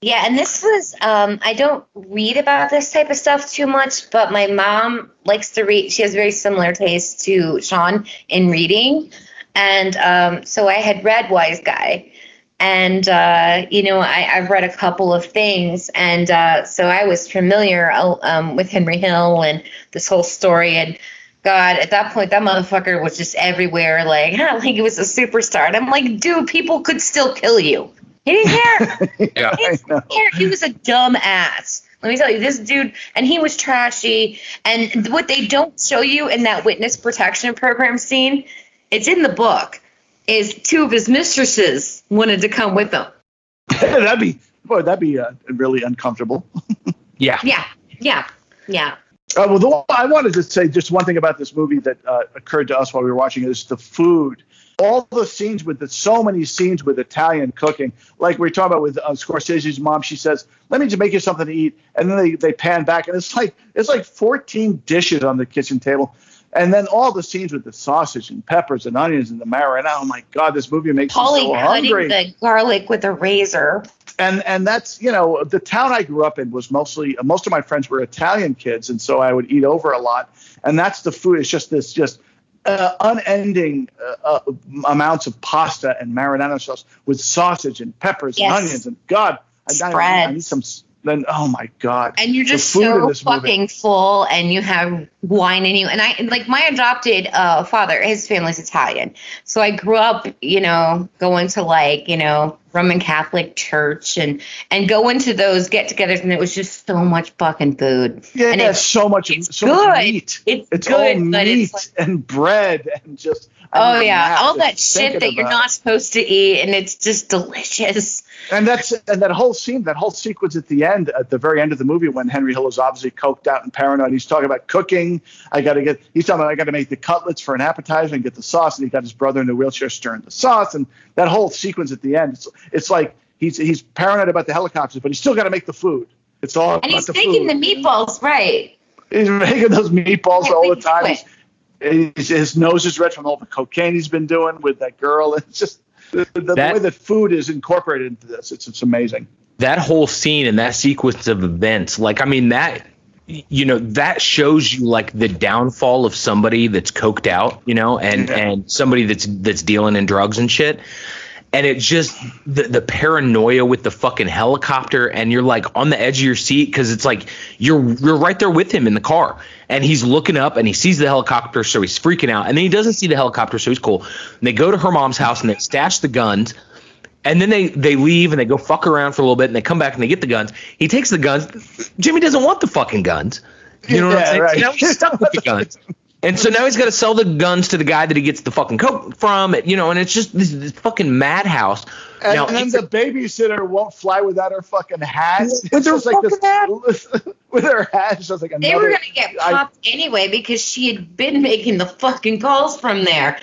Yeah, and this was um I don't read about this type of stuff too much, but my mom likes to read. She has very similar taste to Sean in reading. And um so I had read Wiseguy. And uh, you know, I, I've read a couple of things, and uh, so I was familiar um, with Henry Hill and this whole story. And God, at that point, that motherfucker was just everywhere, like, like he was a superstar. And I'm like, dude, people could still kill you. He didn't care. Yeah. He didn't care. He was a dumb ass. Let me tell you, this dude, and he was trashy. And what they don't show you in that witness protection program scene, it's in the book, is two of his mistresses wanted to come with him. that'd be boy, that'd be uh, really uncomfortable. Yeah, Yeah, yeah, yeah. Uh, well, the, I wanted to say just one thing about this movie that uh, occurred to us while we were watching it is the food. All the scenes with the, so many scenes with Italian cooking, like we are talking about with uh, Scorsese's mom. She says, "Let me just make you something to eat," and then they, they pan back, and it's like it's like 14 dishes on the kitchen table, and then all the scenes with the sausage and peppers and onions and the marinara. Oh my God, this movie makes Paulie me so cutting hungry the garlic with a razor. and and that's you know the town I grew up in was mostly most of my friends were Italian kids, and so I would eat over a lot. And that's the food. It's just this just uh, unending uh, uh, amounts of pasta and marinara sauce with sausage and peppers Yes. and onions. And God, I, I, I need some. Then oh my God, and you're just so this movie. fucking full and you have wine in you and i like my adopted uh father his family's italian so i grew up you know going to like you know roman catholic church and and going to those get-togethers and it was just so much fucking food Yeah, and yeah, it's, so much, it's so much good. meat. It's It's good, all meat it's like- and bread and just. Oh yeah all that shit that you're it. not supposed to eat and it's just delicious And that's and that whole scene, that whole sequence at the end, at the very end of the movie, when Henry Hill is obviously coked out and paranoid. He's talking about cooking. I got to get. He's talking about I got to make the cutlets for an appetizer and get the sauce. And he got his brother in the wheelchair stirring the sauce. And that whole sequence at the end, it's it's like he's he's paranoid about the helicopters, but he's still got to make the food. It's all and about he's the making food. the meatballs right He's making those meatballs Can't all the wait to do time. his, his nose is red from all the cocaine he's been doing with that girl. It's just the, the, the way that food is incorporated into this. It's it's amazing. that whole scene and that sequence of events, like I mean that you know that shows you like the downfall of somebody that's coked out, you know, and Yeah. and somebody that's that's dealing in drugs and shit. And it just the, the paranoia with the fucking helicopter, and you're like on the edge of your seat because it's like you're you're right there with him in the car, and he's looking up and he sees the helicopter, so he's freaking out, and then he doesn't see the helicopter, so he's cool. And they go to her mom's house and they stash the guns, and then they they leave and they go fuck around for a little bit and they come back and they get the guns. He takes the guns. Jimmy doesn't want the fucking guns. You know what I'm saying? right. Now he's stuck with the guns. And so now he's got to sell the guns to the guy that he gets the fucking coke from, you know, and it's just this, this fucking madhouse. And, now, and then the babysitter won't fly without her fucking hat. With It's her just like fucking this, with her hat. It's just like another. They were gonna get I- popped anyway because she had been making the fucking calls from there.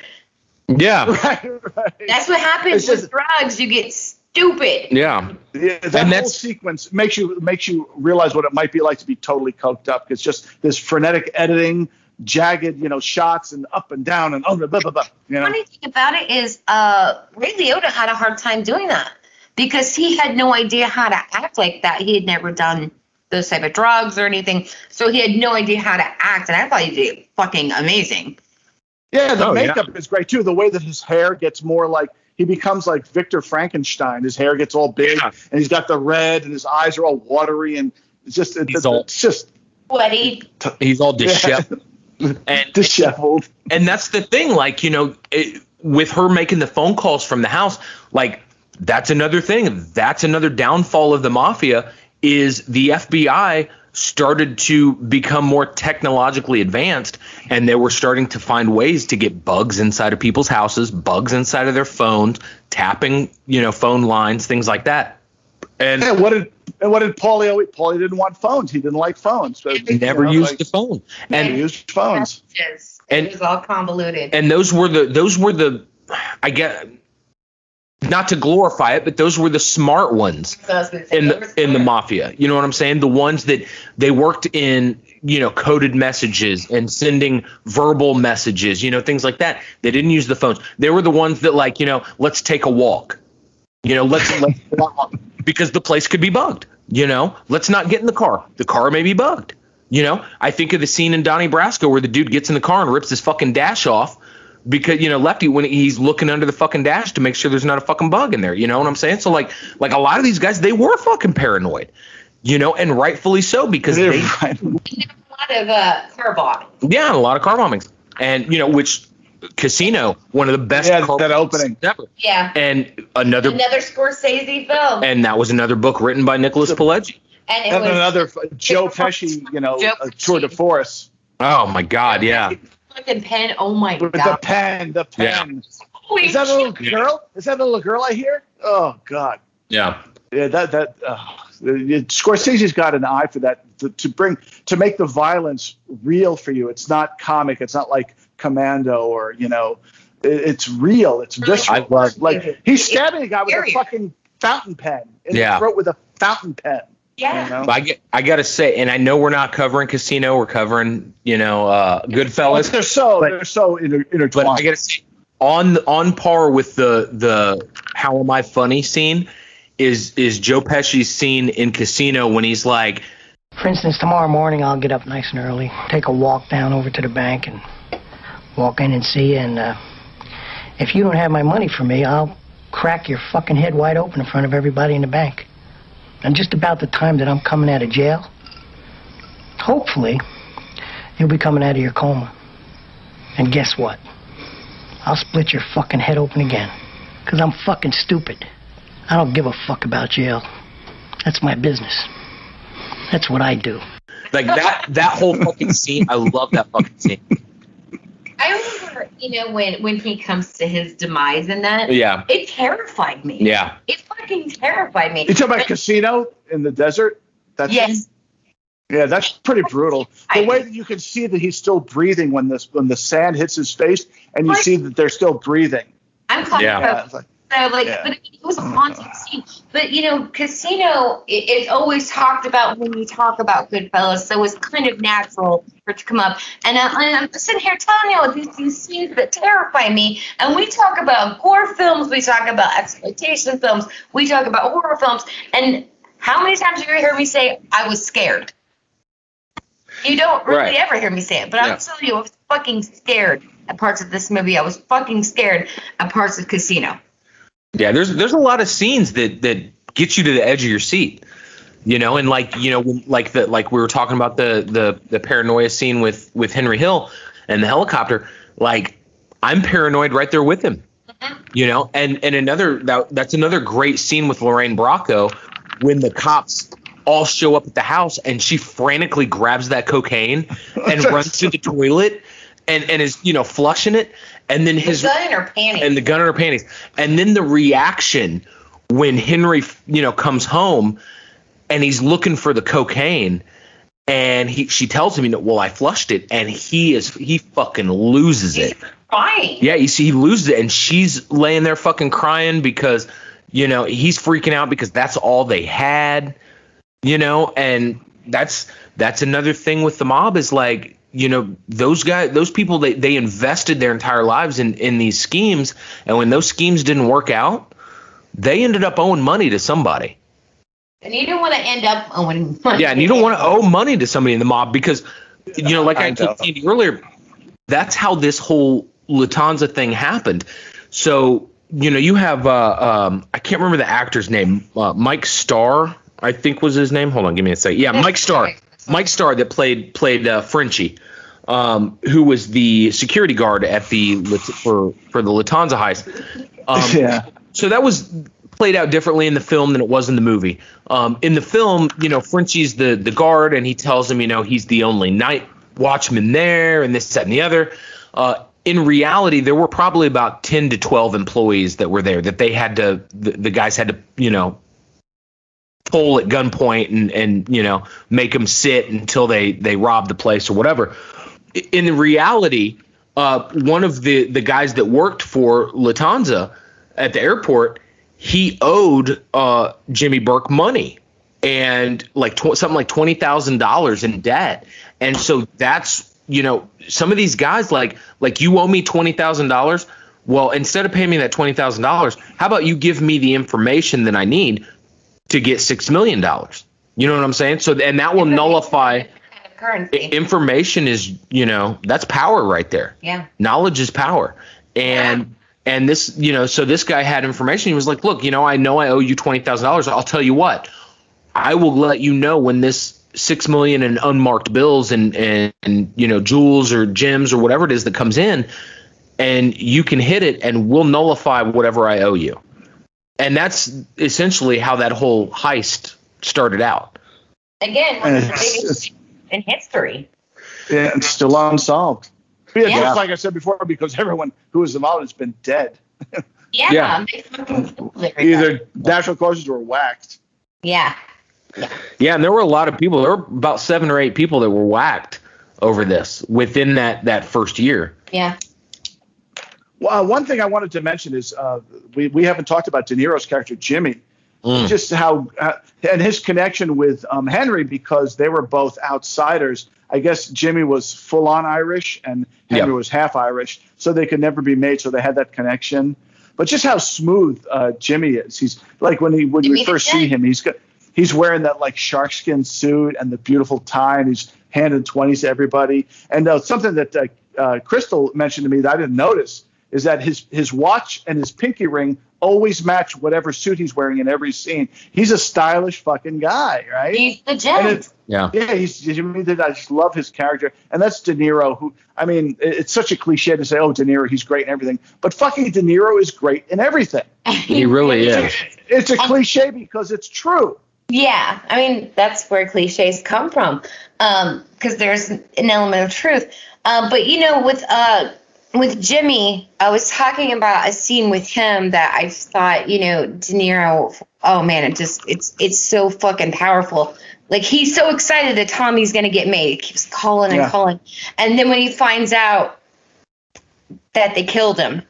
yeah, right, right. That's what happens just- with drugs. You get stupid. yeah. Yeah, that And whole that's- sequence makes you makes you realize what it might be like to be totally coked up. It's just this frenetic editing, jagged, you know, shots and up and down and oh, blah, blah, blah, you know. funny thing about it is uh Ray Liotta had a hard time doing that because he had no idea how to act like that. He had never done those type of drugs or anything, so he had no idea how to act. And I thought he did fucking amazing. Yeah, the Oh, yeah. makeup is great too. The way that his hair gets more like he becomes like Victor Frankenstein. His hair gets all big Yeah. and he's got the red and his eyes are all watery and it's just it, He's it- all- it's just Sweaty. He's all disheveled. and disheveled. and that's the thing like you know it, with her making the phone calls from the house like that's another thing that's another downfall of the mafia is the fbi started to become more technologically advanced and they were starting to find ways to get bugs inside of people's houses bugs inside of their phones tapping you know phone lines things like that and And what did and what did Paulie always? Paulie didn't want phones. He didn't like phones. So, he never you know, used like, the phone he and used phones. Messages. And- it was all convoluted. and those were the those were the I get not to glorify it, but those were the smart ones So I was gonna say, in the in the mafia. You know what I'm saying? The ones that they worked in, you know, coded messages and sending verbal messages, you know, things like that. They didn't use the phones. They were the ones that like, you know, let's take a walk. You know, let's let's because the place could be bugged. You know, let's not get in the car. The car may be bugged. You know, I think of the scene in Donnie Brasco where the dude gets in the car and rips his fucking dash off because you know Lefty when he's looking under the fucking dash to make sure there's not a fucking bug in there. You know what I'm saying? So like like a lot of these guys they were fucking paranoid. You know, and rightfully so because They're they right. a lot of uh, car bombing. yeah, a lot of car bombings. And you know, which Casino, one of the best Yeah, that bombings opening. ever. Yeah. And another Another Scorsese film. and that was another book written by Nicholas Pileggi. And it And was another Joe Pesci, you know, Joe a tour de force Oh my god, yeah. fucking pen. Oh my with the pen, the pen. Holy Is that a little girl? Is that a little girl I hear? Oh God. Yeah. Yeah, that that uh, Scorsese's got an eye for that to, to bring to make the violence real for you. It's not comic. It's not like Commando or you know, it, it's real. It's visceral. I love- like he's stabbing a guy with a fucking fountain pen in Yeah. the throat with a fountain pen. Yeah. You know? I get, I gotta say, and I know we're not covering Casino, we're covering, you know, uh, Goodfellas. they're so But- they're so inter- But intertwined. I gotta say, on on par with the the How Am I Funny scene is is Joe Pesci's scene in Casino when he's like, For instance, tomorrow morning I'll get up nice and early, take a walk down over to the bank, and walk in and see. And uh, if you don't have my money for me, I'll crack your fucking head wide open in front of everybody in the bank. And just about the time that I'm coming out of jail, hopefully, you'll be coming out of your coma. And guess what? I'll split your fucking head open again. Because I'm fucking stupid. I don't give a fuck about jail. That's my business. That's what I do. like that that whole fucking scene. I love that fucking scene. I remember, you know, when when he comes to his demise in that. Yeah. It terrified me. Yeah. It fucking terrified me. you talking about But- Casino in the desert? That's Yes. Yeah, that's pretty brutal. The I- way that you can see that he's still breathing when this when the sand hits his face, and you see that they're still breathing. I'm talking Yeah. Yeah, about it's like, So like, Yeah. but it oh was a haunting scene. But you know, Casino it, always talked about when you talk about Goodfellas, so it's kind of natural for it to come up. And, I, and I'm sitting here telling you these, these scenes that terrify me. And we talk about gore films, we talk about exploitation films, we talk about horror films. And how many times have you heard me say I was scared? You don't really Right. ever hear me say it, but Yeah. I'm telling you, I was fucking scared at parts of this movie. I was fucking scared at parts of Casino. Yeah, there's there's a lot of scenes that that get you to the edge of your seat. You know, and like you know, like the like we were talking about the the the paranoia scene with with Henry Hill and the helicopter. Like I'm paranoid right there with him. Mm-hmm. You know, and and another that that's another great scene with Lorraine Bracco when the cops all show up at the house and she frantically grabs that cocaine and runs to the toilet and and is you know flushing it and then his the gun in her panties. and the gun in her panties. And then the reaction when Henry, you know, comes home and he's looking for the cocaine and he she tells him, you know, well, I flushed it, and he is he fucking loses it. crying. Yeah, you see, he loses it, and she's laying there fucking crying because, you know, he's freaking out because that's all they had, you know, and that's that's another thing with the mob is like, you know, those guys, those people, they they invested their entire lives in in these schemes, and when those schemes didn't work out, they ended up owing money to somebody. And you don't want to end up owing money. Yeah, and you don't want to owe money to somebody in the mob because, you know, like I, I told know. Andy earlier, that's how this whole lufthansa thing happened. So, you know, you have uh, um, I can't remember the actor's name, uh, Mike Starr, I think was his name. Hold on, give me a second. Yeah, Mike Starr, Mike Starr that played played uh, Frenchie, um, who was the security guard at the for for the Lufthansa heist. Um, yeah. so that was played out differently in the film than it was in the movie. Um, in the film, you know, Frenchie's the the guard, and he tells him, you know, he's the only night watchman there, and this, that, and the other. Uh, in reality, there were probably about ten to twelve employees that were there that they had to, the, the guys had to, you know, pull at gunpoint and and you know make them sit until they they rob the place or whatever. In reality, uh, one of the the guys that worked for Lufthansa at the airport, he owed uh, Jimmy Burke money and like tw- something like twenty thousand dollars in debt, and so that's you know some of these guys like like you owe me twenty thousand dollars. Well, instead of paying me that twenty thousand dollars, how about you give me the information that I need to get six million dollars? You know what I'm saying? So and that will nullify Currency. information is you know that's power right there Yeah. knowledge is power and and this you know so this guy had information he was like look you know i know i owe you $20000 i'll tell you what i will let you know when this six million in unmarked bills and and, and you know jewels or gems or whatever it is that comes in and you can hit it and we'll nullify whatever i owe you and that's essentially how that whole heist started out Again, one of the biggest in history. Yeah, it's still unsolved. Yeah, Yeah. just like I said before, because everyone who was involved has been dead. Yeah. Yeah. they fucking killed everybody. Either natural causes or whacked. Yeah. Yeah, and there were a lot of people. There were about seven or eight people that were whacked over this within that that first year. Yeah. Well, uh, one thing I wanted to mention is uh, we, we haven't talked about De Niro's character, Jimmy. Just how, uh, and his connection with um, Henry because they were both outsiders. I guess Jimmy was full on Irish and Henry Yeah. was half Irish, so they could never be made. So they had that connection. But just how smooth uh, Jimmy is. He's like when he when Jimmy you first see him, he's got he's wearing that like sharkskin suit and the beautiful tie, and he's handing twenties to everybody. And uh, something that uh, uh, Crystal mentioned to me that I didn't notice is that his his watch and his pinky ring always match whatever suit he's wearing in every scene. He's a stylish fucking guy, right? He's the and gem. it, Yeah. yeah, he's Jimmy. Did I just love his character, and that's De Niro. Who I mean, it's such a cliche to say, "Oh, De Niro, he's great and everything," but fucking De Niro is great in everything. He really is. It's a cliche because it's true. Yeah, I mean that's where cliches come from, because there's an element of truth. Um, but you know, with uh, with Jimmy, I was talking about a scene with him that I thought, you know, De Niro. Oh man, it just it's it's so fucking powerful. Like he's so excited that Tommy's gonna get made. He keeps calling and Yeah. calling, and then when he finds out that they killed him,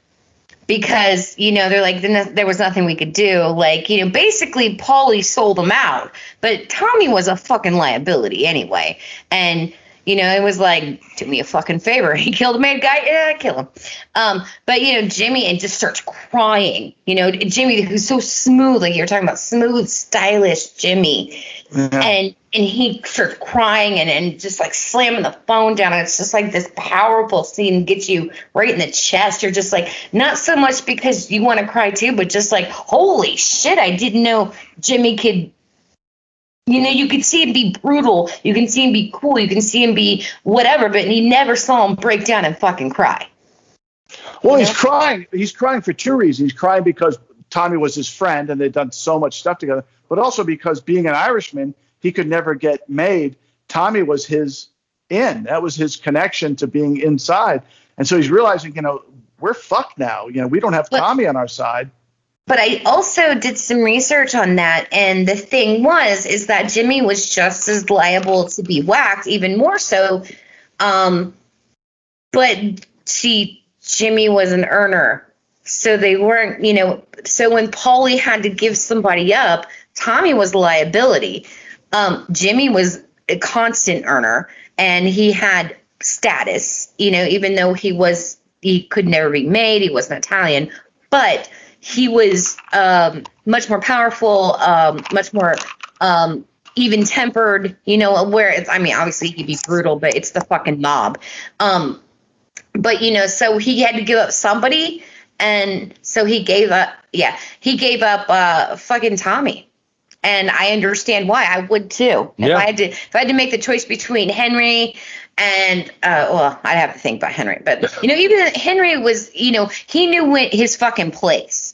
because you know they're like there was nothing we could do like you know basically paulie sold him out but tommy was a fucking liability anyway and you know it was like do me a fucking favor. He killed a mad guy yeah kill him. Um but you know jimmy and just starts crying. You know jimmy who's so smooth like you're talking about smooth stylish jimmy. And and he starts crying and, and just like slamming the phone down. And it's just like this powerful scene gets you right in the chest. You're just like not so much because you want to cry too but just like holy shit i didn't know jimmy could you know you could see him be brutal you can see him be cool you can see him be whatever but you never saw him break down and fucking cry Well, he's crying. He's crying for two reasons. He's crying because Tommy was his friend and they'd done so much stuff together, but also because being an Irishman, he could never get made. Tommy was his in. That was his connection to being inside. And so he's realizing, you know, we're fucked now. You know, we don't have But- Tommy on our side. But I also did some research on that, and the thing was is that Jimmy was just as liable to be whacked, even more so. Um, but see, Jimmy was an earner, so they weren't, you know. So when Paulie had to give somebody up, Tommy was a liability. Um, Jimmy was a constant earner, and he had status. You know, even though he was, he could never be made. He wasn't Italian, but he was um, much more powerful, um, much more um, even tempered. You know, where it's. I mean, obviously he'd be brutal, but it's the fucking mob. Um, but you know, so he had to give up somebody, and so he gave up. Yeah, he gave up uh, fucking Tommy. And I understand why. I would too. If Yeah. I had to, if I had to make the choice between Henry and uh, well, I'd have to think about Henry. But you know, even Henry was, you know, he knew when his fucking place.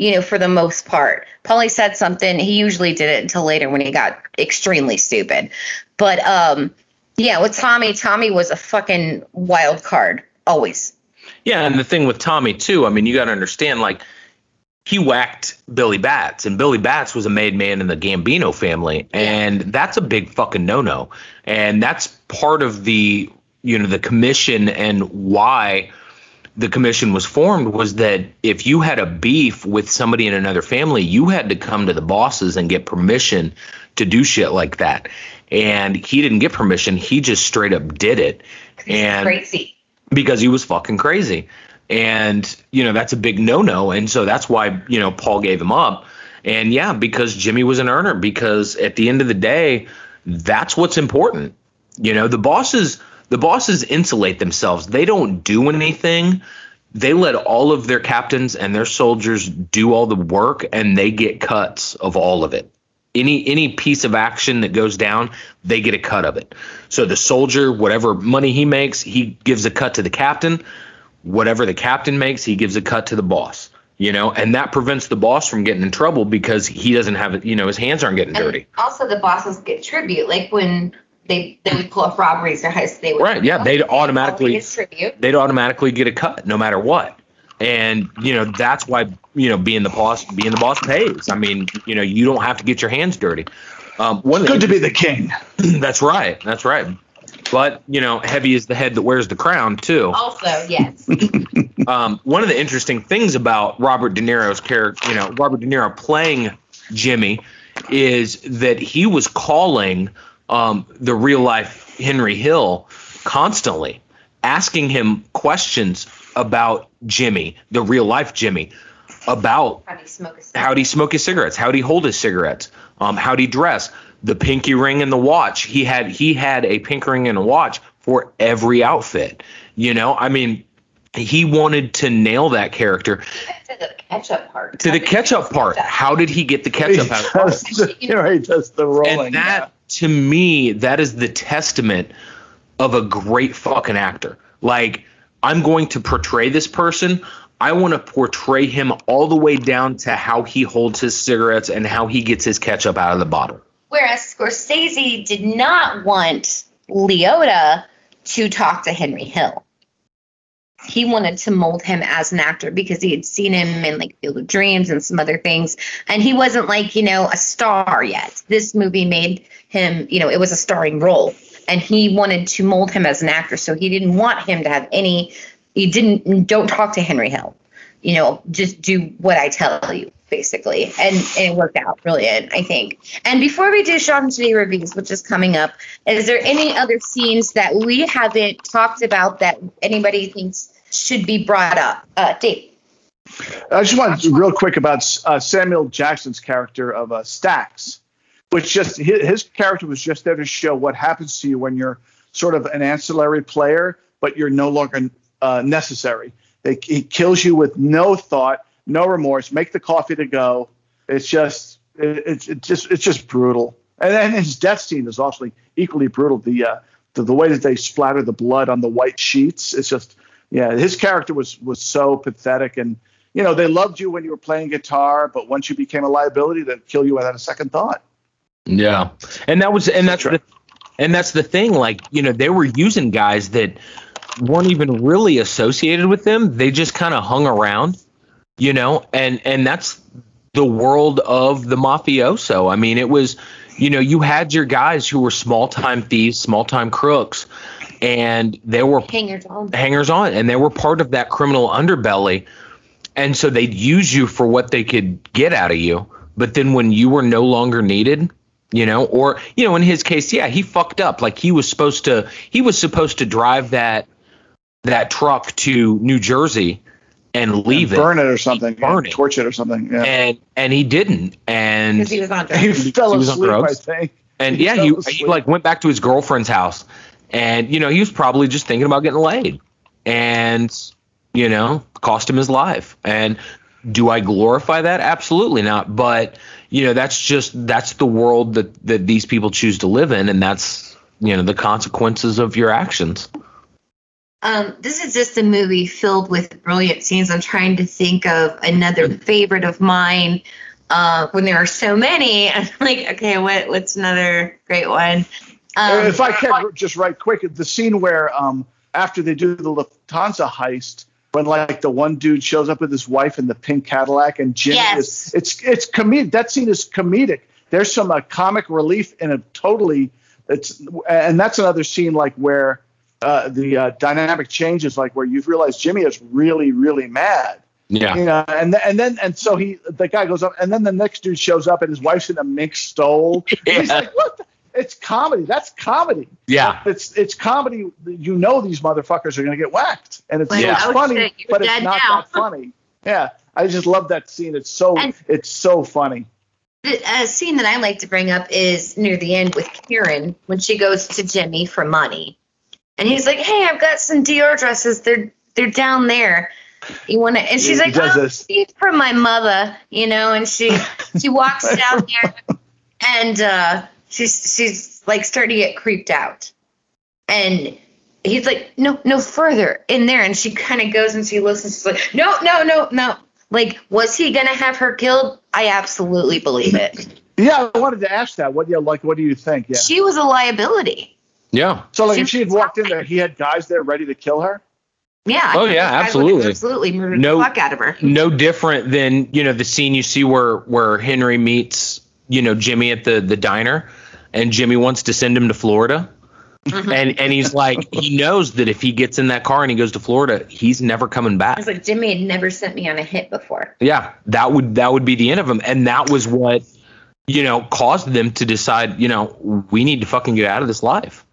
You know, for the most part, Paulie said something. He usually did it until later when he got extremely stupid. But um, yeah, with Tommy, Tommy was a fucking wild card always. Yeah, and the thing with Tommy too, I mean, you got to understand, like he whacked Billy Batts, and Billy Batts was a made man in the Gambino family, and that's a big fucking no no, and that's part of the you know the commission and why the commission was formed was that if you had a beef with somebody in another family, you had to come to the bosses and get permission to do shit like that. And he didn't get permission. He just straight up did it. And Crazy. because he was fucking crazy. And, you know, that's a big no no. And so that's why, you know, Paul gave him up. And yeah, because Jimmy was an earner, because at the end of the day, that's what's important. You know, the bosses the bosses insulate themselves. They don't do anything. They let all of their captains and their soldiers do all the work and they get cuts of all of it. Any any piece of action that goes down, they get a cut of it. So the soldier, whatever money he makes, he gives a cut to the captain. Whatever the captain makes, he gives a cut to the boss. You know, and that prevents the boss from getting in trouble because he doesn't have it. You know, his hands aren't getting dirty. Also, the bosses get tribute, like when they they would pull off robberies or heists. They would Right? Yeah, they'd automatically get tribute. they'd automatically get a cut no matter what. And you know that's why you know being the boss being the boss pays. I mean you know you don't have to get your hands dirty. Um, one Good to be the king. that's right. That's right. But you know, heavy is the head that wears the crown too. Also, yes. Um, one of the interesting things about Robert De Niro's character, you know, Robert De Niro playing Jimmy, is that he was calling um, the real life Henry Hill constantly, asking him questions about Jimmy, the real life Jimmy, about How do you smoke a how'd he smoke his cigarettes, how'd he hold his cigarettes, um, how'd he dress, the pinky ring and the watch. He had he had a pink ring and a watch for every outfit. You know, I mean, he wanted to nail that character To the ketchup part. to the ketchup part. How did he get the He ketchup out? does the, you know, he does the rolling. and that to me that is the testament of a great fucking actor. Like i'm going to portray this person. I want to portray him all the way down to how he holds his cigarettes and how he gets his ketchup out of the bottle. Whereas Scorsese did not want Liotta to talk to Henry Hill. He wanted to mold him as an actor because he had seen him in like Field of Dreams and some other things. And he wasn't like, you know, a star yet. This movie made him, you know, it was a starring role. And he wanted to mold him as an actor. So he didn't want him to have any, he didn't, don't talk to Henry Hill. You know, just do what I tell you, basically. And, and it worked out brilliant, I think. And before we do Sean Today reviews, which is coming up, is there any other scenes that we haven't talked about that anybody thinks should be brought up? Uh, Dave. I just want to real quick about uh, Samuel Jackson's character of uh, Stacks, which just his, his character was just there to show what happens to you when you're sort of an ancillary player, but you're no longer uh, necessary. They, he kills you with no thought, no remorse. Make the coffee to go. It's just it, it's it's just it's just brutal. And then his death scene is also equally brutal. The uh, the, the way that they splatter the blood on the white sheets. It's just yeah. His character was was so pathetic and you know, they loved you when you were playing guitar, but once you became a liability, they'd kill you without a second thought. yeah and that was and that's the, and that's the thing like you know they were using guys that weren't even really associated with them they just kind of hung around you know and and that's the world of the mafioso i mean it was you know you had your guys who were small time thieves small time crooks and they were Hangers on. hangers on and they were part of that criminal underbelly and so they'd use you for what they could get out of you but then when you were no longer needed you know or you know in his case yeah he fucked up like he was supposed to he was supposed to drive that that truck to New Jersey and leave burn it burn it or something, burn it. torch it or something. Yeah. and and he didn't and Because he was on drugs. he fell he was on asleep, I think. and He yeah, fell he, he like went back to his girlfriend's house, and you know he was probably just thinking about getting laid, and you know cost him his life. And do I glorify that? Absolutely not. But you know that's just that's the world that that these people choose to live in, and that's you know the consequences of your actions. Um, this is just a movie filled with brilliant scenes. I'm trying to think of another favorite of mine. Uh, when there are so many, I'm like, okay, what what's another great one? Um, if I can just right quick, the scene where um, after they do the Lufthansa heist, when like the one dude shows up with his wife in the pink Cadillac and Jimmy Yes. is it's it's comedic. That scene is comedic. There's some uh, comic relief in a totally it's and that's another scene like where uh, the uh, dynamic changes, like where you realize Jimmy is really, really mad. Yeah. You know, and th- and then and so he the guy goes up, and then the next dude shows up, and his wife's in a mink stole. And He's like, what? The? It's comedy. That's comedy. Yeah. It's it's comedy. You know these motherfuckers are gonna get whacked, and it's, Like, it's funny, but it's not now. that funny. Yeah, I just love that scene. It's so And- it's so funny. A scene that I like to bring up is near the end with Karen when she goes to Jimmy for money, and he's like, "Hey, I've got some Dior dresses. They're they're down there. You want to?" And she's He like, does "Oh, this. these from my mother," you know. And she she walks down there, and uh, she's she's like starting to get creeped out, and. He's like, no, no further in there, and she kind of goes and she listens. She's like, no, no, no, no. Like, was he gonna have her killed? I absolutely believe it. Yeah, I wanted to ask that. What do you like? What do you think? Yeah. She was a liability. Yeah. So like, she- if she had walked in there, he had guys there ready to kill her. Yeah. Oh, yeah, absolutely. Absolutely murdered No- the fuck out of her. no different than you know the scene you see where where Henry meets you know Jimmy at the the diner, and Jimmy wants to send him to Florida, Mm-hmm. and and he's like he knows that if he gets in that car and he goes to Florida, he's never coming back. It's like Jimmy had never sent me on a hit before. Yeah, that would that would be the end of him, and that was what you know caused them to decide. You know, we need to fucking get out of this life,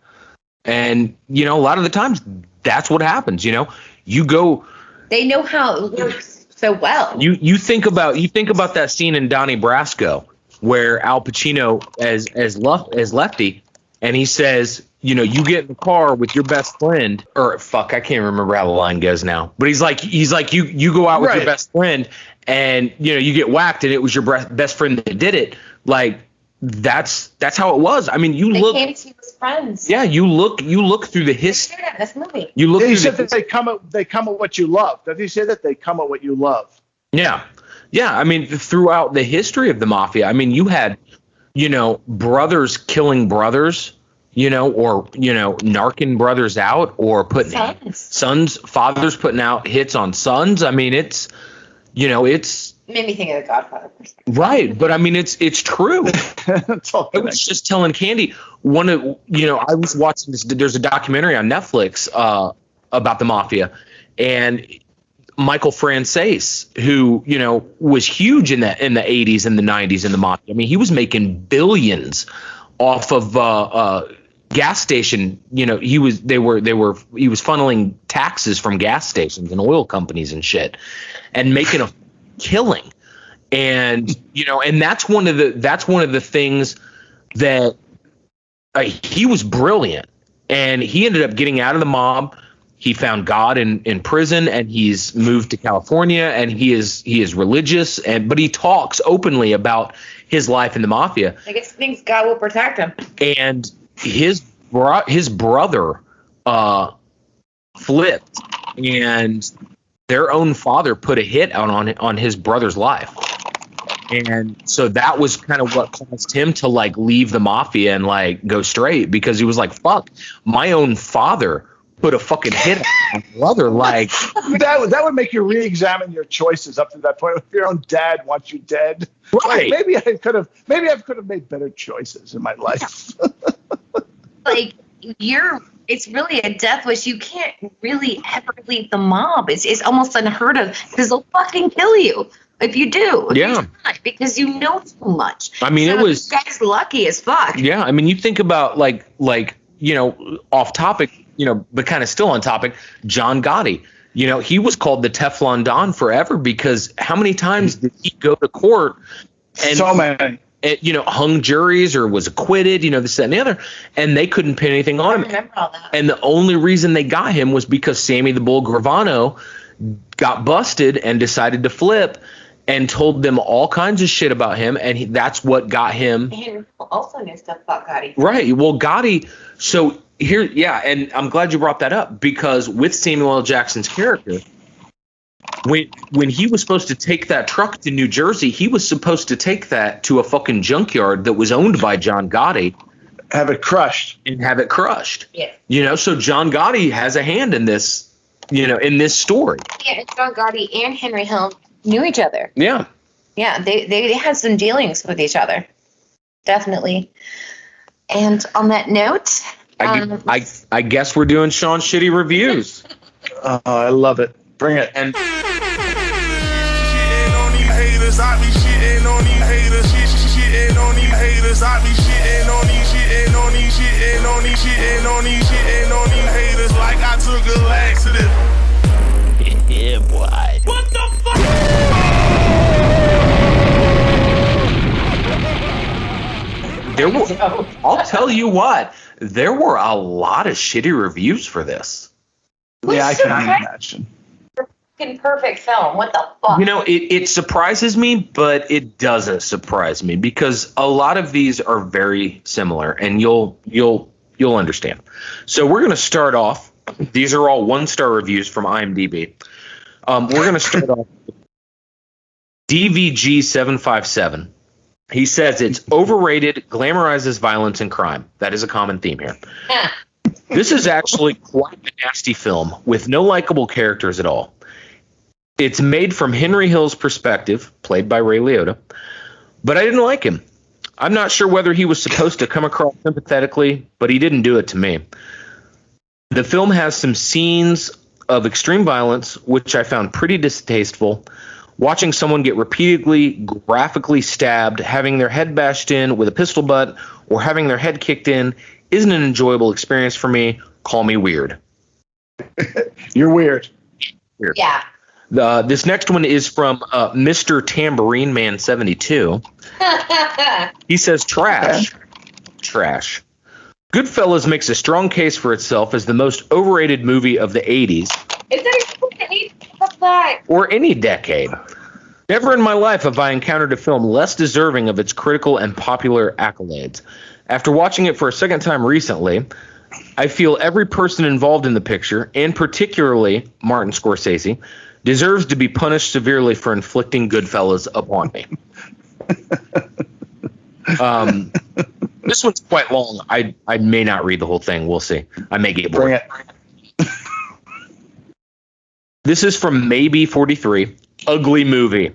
and you know a lot of the times that's what happens. You know, you go They know how it works so well. you you think about you think about that scene in Donnie Brasco where Al Pacino as as left as Lefty, and he says, you know, you get in the car with your best friend, or fuck, I can't remember how the line goes now, but he's like he's like you you go out with your best friend, and you know you get whacked, and it was your best friend that did it, like. That's that's how it was. I mean, you They look, came to as friends. yeah, you look, you look through the history. shared this movie. You look he said the that they come at they come at what you love. Does he say that they come at what you love? Yeah. Yeah. I mean, throughout the history of the mafia, I mean, you had, you know, brothers killing brothers, you know, or, you know, narking brothers out or putting Sons. sons, fathers putting out hits on sons. I mean, it's, you know, it's Made me think of the Godfather. right. But I mean, it's, it's true. That's all. I was just telling Candy one of you know I was watching this. There's a documentary on Netflix uh, about the mafia, and Michael Franzese, who you know was huge in the in the 80s and the 90s in the mafia. I mean, he was making billions off of uh, uh, gas station. You know, he was they were they were he was funneling taxes from gas stations and oil companies and shit, and making a killing and you know and that's one of the that's one of the things that uh, he was brilliant and he ended up getting out of the mob he found god in in prison and he's moved to california and he is he is religious and but he talks openly about his life in the mafia I guess he thinks God will protect him. and his bro- his brother uh flipped and their own father put a hit out on on his brother's life and so that was kind of what caused him to like leave the mafia and like go straight because he was like fuck my own father put a fucking hit on my brother like that would that would make you re-examine your choices up to that point. If your own dad wants you dead, Right. Like, maybe I could have maybe I could have made better choices in my life. Like you're, it's really a death wish. You can't really ever leave the mob. It's it's almost unheard of because they'll fucking kill you if you do. If Yeah. you're not, because you know so much. I mean, it was- this guy's lucky as fuck. Yeah, I mean, you think about like like you know off topic, you know, but kind of still on topic. John Gotti, you know, he was called the Teflon Don forever because how many times did he go to court and so many. eh, you know hung juries or was acquitted, you know, this that and the other, and they couldn't pin anything I on him. remember all that. And the only reason they got him was because Sammy the Bull Gravano got busted and decided to flip and told them all kinds of shit about him, and he, that's what got him And also knew stuff about Gotti. Right. Well, Gotti. So here, yeah, and I'm glad you brought that up because with Samuel L. Jackson's character, when when he was supposed to take that truck to New Jersey, he was supposed to take that to a fucking junkyard that was owned by John Gotti Have it crushed. and have it crushed. Yeah. You know, so John Gotti has a hand in this. You know, in this story. Yeah, and John Gotti and Henry Hill knew each other. Yeah. Yeah, they, they had some dealings with each other. Definitely. And on that note, I, Um, I I guess we're doing Sean shitty reviews. Oh, I love it. Bring it. And Shitting on these haters, I be shitting on these haters, shit, shit, shitting on these haters, I be shitting on these, shitting on these, shitting on these, shitting on these, shitting on these haters like I took a laxative. Yeah, boy. What the fuck? There were, I'll tell you what, there were a lot of shitty reviews for this. Yeah, I can imagine. Fucking perfect film. What the fuck? You know, it, it surprises me, but it doesn't surprise me because a lot of these are very similar, and you'll you'll you'll understand. So we're going to start off. These are all one star reviews from IMDb. Um, we're going to start off. DVG seven five seven. He says it's overrated, glamorizes violence and crime. That is a common theme here. This is actually quite a nasty film with no likable characters at all. It's made from Henry Hill's perspective, played by Ray Liotta, but I didn't like him. I'm not sure whether he was supposed to come across sympathetically, but he didn't do it to me. The film has some scenes of extreme violence, which I found pretty distasteful. Watching someone get repeatedly graphically stabbed, having their head bashed in with a pistol butt, or having their head kicked in isn't an enjoyable experience for me. Call me weird. You're weird. Yeah. Uh, this next one is from uh, Mr. Tambourine Man 72. He says trash. Trash. Goodfellas makes a strong case for itself as the most overrated movie of the 80s Is that or any decade. Never in my life have I encountered a film less deserving of its critical and popular accolades. After watching it for a second time recently, I feel every person involved in the picture, and particularly Martin Scorsese, deserves to be punished severely for inflicting Goodfellas upon me. um, this one's quite long. I I may not read the whole thing. We'll see. I may get bored. Bring it. This is from Maybe 43. Ugly movie.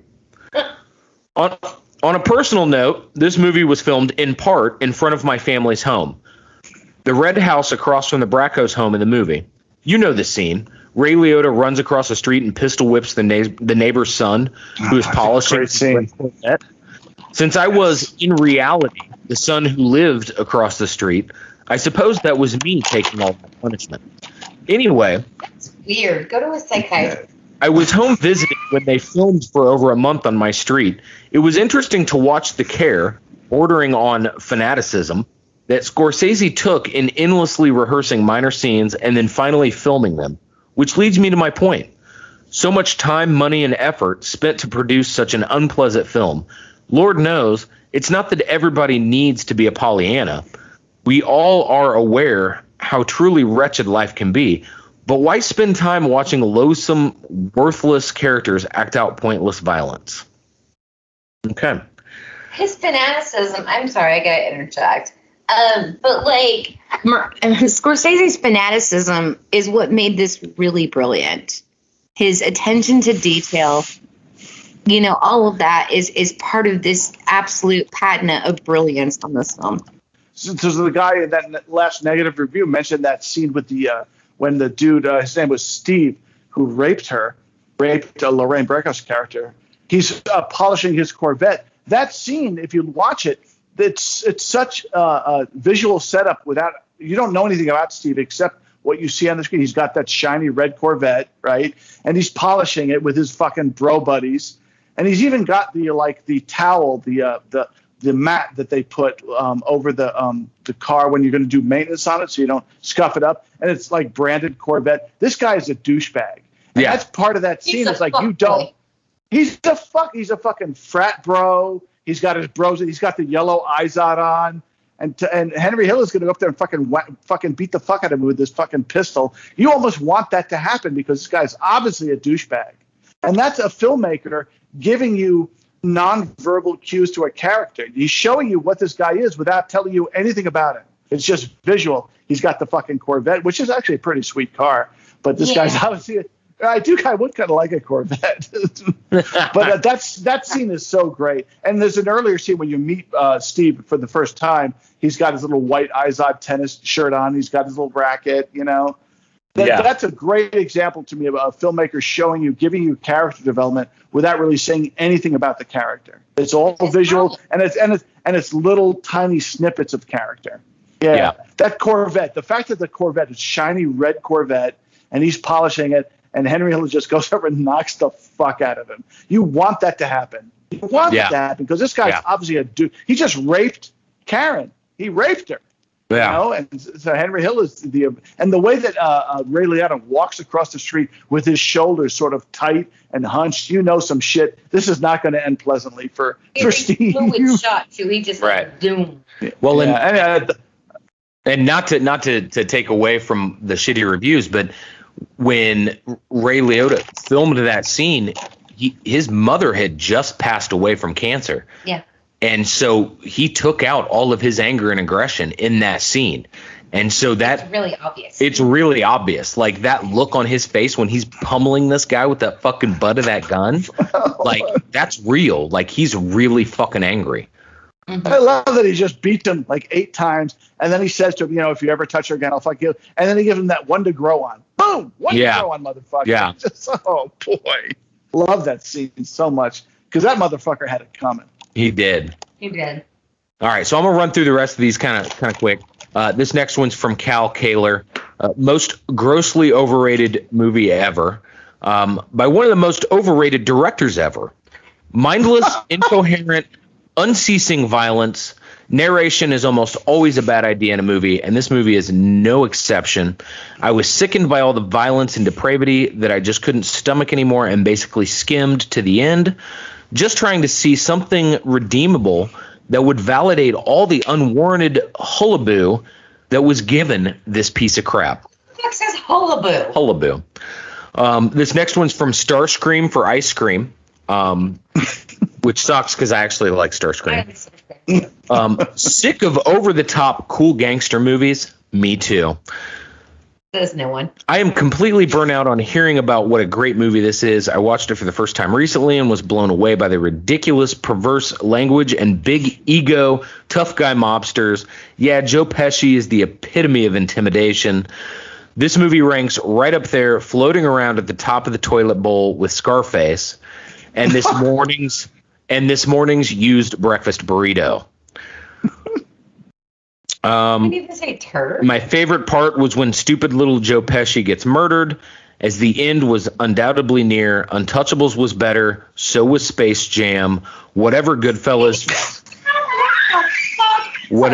on, on a personal note, this movie was filmed in part in front of my family's home. The red house across from the Bracco's home in the movie. You know the scene. Ray Liotta runs across the street and pistol whips the, na- the neighbor's son, who is ah, a polishing Since I was, in reality, the son who lived across the street, I suppose that was me taking all the punishment. Anyway, Weird. Go to a psychiatrist. I was home visiting when they filmed for over a month on my street. It was interesting to watch the care, bordering on fanaticism, that Scorsese took in endlessly rehearsing minor scenes and then finally filming them, which leads me to my point. So much time, money, and effort spent to produce such an unpleasant film. Lord knows, it's not that everybody needs to be a Pollyanna. We all are aware how truly wretched life can be. But why spend time watching loathsome, worthless characters act out pointless violence? Okay. His fanaticism. I'm sorry, I gotta interject. Um, but like Scorsese's fanaticism is what made this really brilliant. His attention to detail, you know, all of that is is part of this absolute patina of brilliance on this film. So, so the guy in that last negative review mentioned that scene with the uh, when the dude, uh, his name was Steve, who raped her, raped uh, Lorraine Bracco's character. He's uh, polishing his Corvette. That scene, if you watch it, it's it's such a, a visual setup without you don't know anything about Steve except what you see on the screen. He's got that shiny red Corvette, right? And he's polishing it with his fucking bro buddies. And he's even got the like the towel, the uh, the the mat that they put um, over the um, the car when you're going to do maintenance on it, so you don't scuff it up. And it's like branded Corvette. This guy is a douchebag. And Yeah. that's part of that scene. It's like you don't. He's the fuck. He's a fucking frat bro. He's got his bros. He's got the yellow Izod on. And, to, and Henry Hill is going to go up there and fucking wha- fucking beat the fuck out of him with this fucking pistol. You almost want that to happen because this guy's obviously a douchebag, and that's a filmmaker giving you nonverbal cues to a character. He's showing you what this guy is without telling you anything about it. It's just visual. He's got the fucking Corvette, which is actually a pretty sweet car, but this Yeah. guy's obviously I do kind of would kind of like a Corvette, but uh, that's that scene is so great. And there's an earlier scene when you meet uh, Steve for the first time. He's got his little white Izod tennis shirt on. He's got his little racket. You know, that, Yeah. that's a great example to me of a filmmaker showing you, giving you character development without really saying anything about the character. It's all visual, and it's and it's and it's little tiny snippets of character. Yeah. Yeah. That Corvette, the fact that the Corvette is shiny red Corvette and he's polishing it and Henry Hill just goes over and knocks the fuck out of him. You want that to happen. You want Yeah. that to happen because this guy's Yeah. obviously a dude. He just raped Karen. He raped her. Yeah. You know, and so Henry Hill is the and the way that uh, uh, Ray Liotta walks across the street with his shoulders sort of tight and hunched, you know, some shit. This is not going to end pleasantly for for Steve. Fluid shot too. He just Right. doom. Well, and Yeah, and, uh, and not to not to to take away from the shitty reviews, but when Ray Liotta filmed that scene, he, his mother had just passed away from cancer, Yeah. And so he took out all of his anger and aggression in that scene, and so that It's really obvious. it's really obvious. Like that look on his face when he's pummeling this guy with that fucking butt of that gun, like that's real. Like he's really fucking angry. Mm-hmm. I love that he just beat him like eight times, and then he says to him, "You know, if you ever touch her again, I'll fuck you." And then he gives him that one to grow on. Boom, one Yeah. to grow on, motherfucker. Yeah. Just, oh boy, love that scene so much because that motherfucker had it coming. He did. He did. All right, so I'm gonna run through the rest of these kind of kind of quick. Uh, this next one's from Cal Kaler, uh, most grossly overrated movie ever, um, by one of the most overrated directors ever. Mindless, incoherent, unceasing violence. Narration is almost always a bad idea in a movie, and this movie is no exception. I was sickened by all the violence and depravity that I just couldn't stomach anymore and basically skimmed to the end, just trying to see something redeemable that would validate all the unwarranted hullaboo that was given this piece of crap. Fuck says hullaboo. Hullaboo. Um, this next one's from Starscream for Ice Cream, um, which sucks because I actually like Starscream. Um, sick of over the top cool gangster movies? Me too. There's no one. I am completely burnt out on hearing about what a great movie this is. I watched it for the first time recently and was blown away by the ridiculous, perverse language and big ego, tough guy mobsters. Yeah, Joe Pesci is the epitome of intimidation. This movie ranks right up there, floating around at the top of the toilet bowl with Scarface, and this morning's and this morning's used breakfast burrito. Um, Did say turd? my favorite part was when stupid little Joe Pesci gets murdered, as the end was undoubtedly near. Untouchables was better, so was Space Jam. Whatever Goodfellas, what,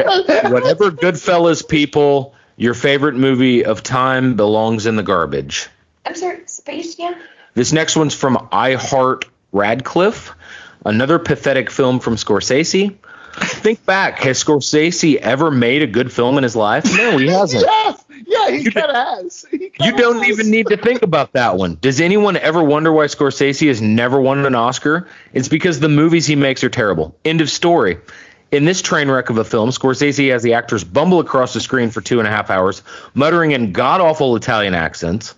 whatever Goodfellas people, your favorite movie of time belongs in the garbage. I'm sorry, Space Jam? This next one's from I Heart Radcliffe, another pathetic film from Scorsese. Think back, has Scorsese ever made a good film in his life? No, he hasn't. Yes, yeah, he kind of has. He You don't has. even need to think about that one. Does anyone ever wonder why Scorsese has never won an Oscar? It's because the movies he makes are terrible. End of story. In this train wreck of a film, Scorsese has the actors bumble across the screen for two and a half hours, muttering in god awful Italian accents.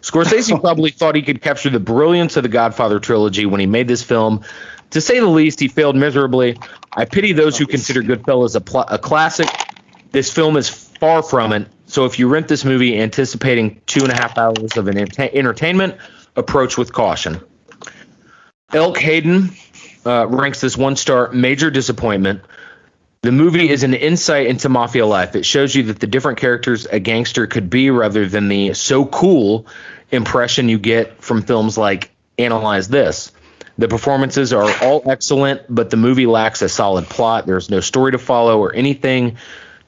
Scorsese probably thought he could capture the brilliance of the Godfather trilogy when he made this film. To say the least, he failed miserably. I pity those who consider Goodfellas a, pl- a classic. This film is far from it. So if you rent this movie anticipating two and a half hours of an entertainment, approach with caution. Elk Hayden uh, ranks this one star major disappointment. The movie is an insight into mafia life. It shows you that the different characters a gangster could be rather than the so cool impression you get from films like Analyze This. The performances are all excellent, but the movie lacks a solid plot. There's no story to follow or anything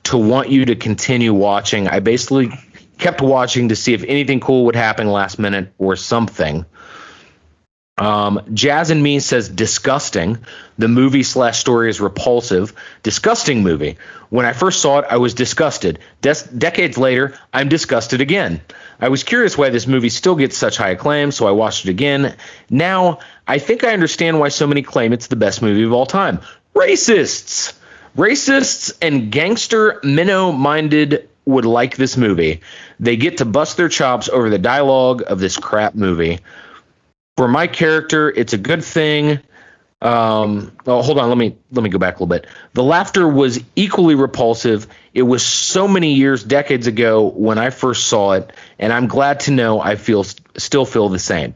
to want you to continue watching. I basically kept watching to see if anything cool would happen last minute or something. Um, Jazz and Me says disgusting. The movie slash story is repulsive. Disgusting movie. When I first saw it, I was disgusted. Des- decades later, I'm disgusted again. I was curious why this movie still gets such high acclaim, so I watched it again. Now, I think I understand why so many claim it's the best movie of all time. Racists! Racists and gangster minnow minded would like this movie. They get to bust their chops over the dialogue of this crap movie. For my character, it's a good thing. Um, oh, hold on. Let me let me go back a little bit. The laughter was equally repulsive. It was so many years, decades ago when I first saw it, and I'm glad to know I feel still feel the same.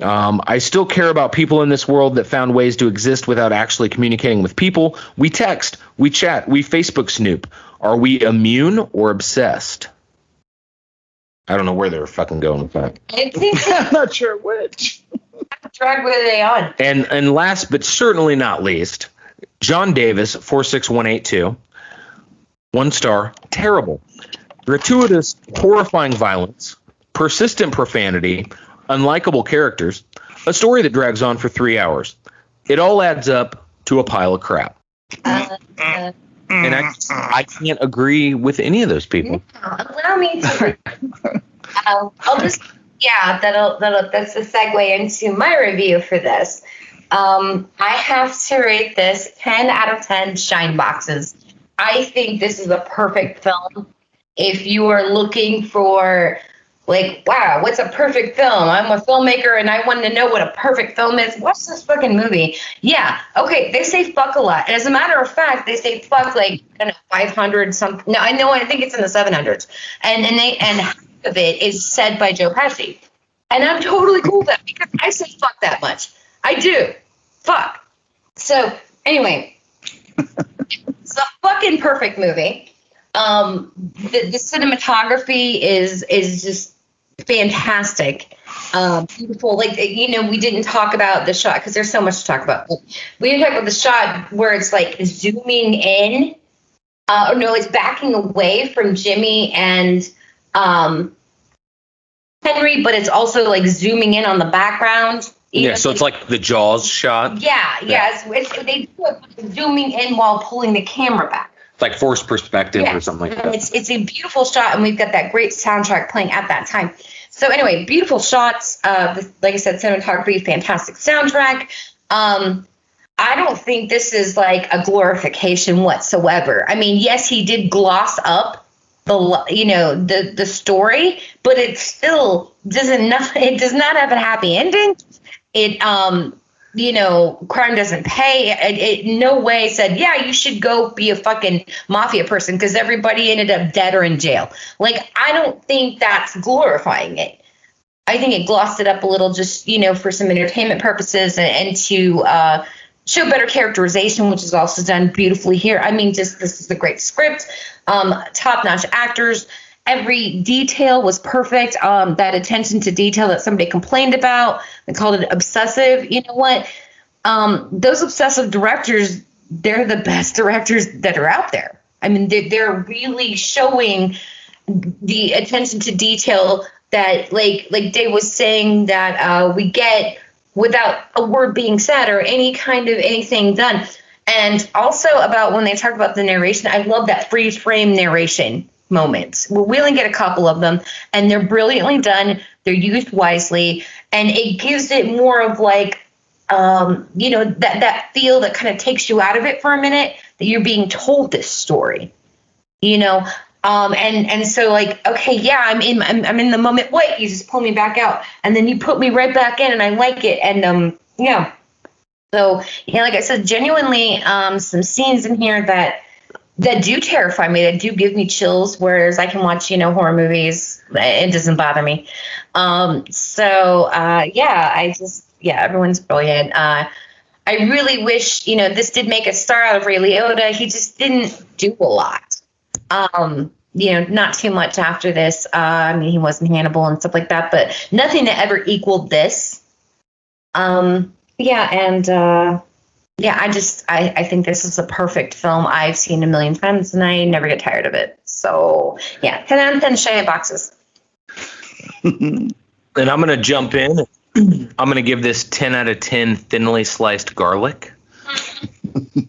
Um, I still care about people in this world that found ways to exist without actually communicating with people. We text, we chat, we Facebook snoop. Are we immune or obsessed? I don't know where they're fucking going with that. I think I'm not sure which. drag were they on? And and last but certainly not least, John Davis, 46182. One star, terrible. Gratuitous, horrifying violence, persistent profanity, unlikable characters, a story that drags on for three hours. It all adds up to a pile of crap. Uh, uh, And I, I can't agree with any of those people. allow me to. um, I'll just yeah, that'll that'll that's a segue into my review for this. Um, I have to rate this 10 out of 10 shine boxes. I think this is a perfect film. If you are looking for like, wow, what's a perfect film? I'm a filmmaker and I want to know what a perfect film is. Watch this fucking movie. Yeah, okay, they say fuck a lot. And as a matter of fact, they say fuck like I don't know, 500 something. No, I know, I think it's in the 700s. And and they and half of it is said by Joe Pesci. And I'm totally cool with that because I say fuck that much. I do. Fuck. So anyway, it's a fucking perfect movie. Um, the, the cinematography is is just fantastic. Um, beautiful. Like you know, we didn't talk about the shot because there's so much to talk about. But we didn't talk about the shot where it's like zooming in. Uh, or no, it's backing away from Jimmy and um, Henry, but it's also like zooming in on the background. Yeah, know, so it's like the Jaws shot. yeah, yeah. It's, it's, they do it zooming in while pulling the camera back. It's like forced perspective or something like that. It's it's a beautiful shot, and we've got that great soundtrack playing at that time. So anyway, beautiful shots. Uh, the- like I said, cinematography, fantastic soundtrack. Um, I don't think this is like a glorification whatsoever. I mean, yes, he did gloss up the you know the the story, but it still doesn't it does not have a happy ending. It um you know crime doesn't pay. It, it no way said yeah you should go be a fucking mafia person because everybody ended up dead or in jail. Like I don't think that's glorifying it. I think it glossed it up a little just, you know, for some entertainment purposes and, and to uh, show better characterization, which is also done beautifully here. I mean, just this is a great script, um, top notch actors. Every detail was perfect. Um, that attention to detail that somebody complained about, they called it obsessive. You know what? Um, those obsessive directors, they're the best directors that are out there. I mean, they're, they're really showing the attention to detail that like like Dave was saying that uh, we get without a word being said or any kind of anything done. And also about when they talk about the narration, I love that freeze frame narration moments. We only get a couple of them, and they're brilliantly done. They're used wisely, and it gives it more of like um, you know that that feel that kind of takes you out of it for a minute that you're being told this story you know um and and so like okay yeah i'm in i'm, I'm in the moment wait you just pull me back out and then you put me right back in and i like it and um yeah so yeah like i said genuinely um some scenes in here that that do terrify me that do give me chills whereas i can watch you know horror movies it doesn't bother me um so uh yeah i just yeah everyone's brilliant uh I really wish, you know, this did make a star out of Ray Liotta. He just didn't do a lot. Um, you know, not too much after this. Uh, I mean, he wasn't Hannibal and stuff like that, but nothing that ever equaled this. Um, yeah, and uh, yeah, I just I, I think this is a perfect film. I've seen a million times and I never get tired of it. So yeah, 10 out of 10 Shia boxes. And I'm going to jump in. I'm going to give this 10 out of 10 thinly sliced garlic.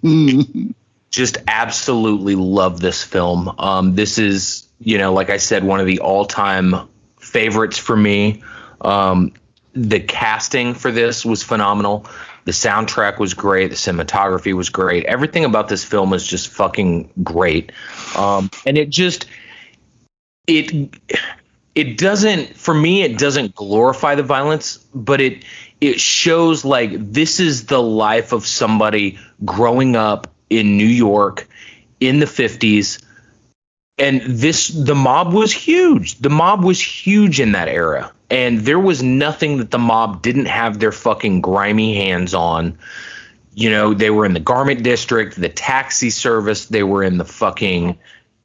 Just absolutely love this film. Um, this is, you know, like I said, one of the all time favorites for me. Um, the casting for this was phenomenal. The soundtrack was great. The cinematography was great. Everything about this film is just fucking great. Um, and it just, it it doesn't for me it doesn't glorify the violence but it it shows like this is the life of somebody growing up in New York in the 50s and this the mob was huge. The mob was huge in that era. And there was nothing that the mob didn't have their fucking grimy hands on. You know they were in the garment district the taxi service they were in the fucking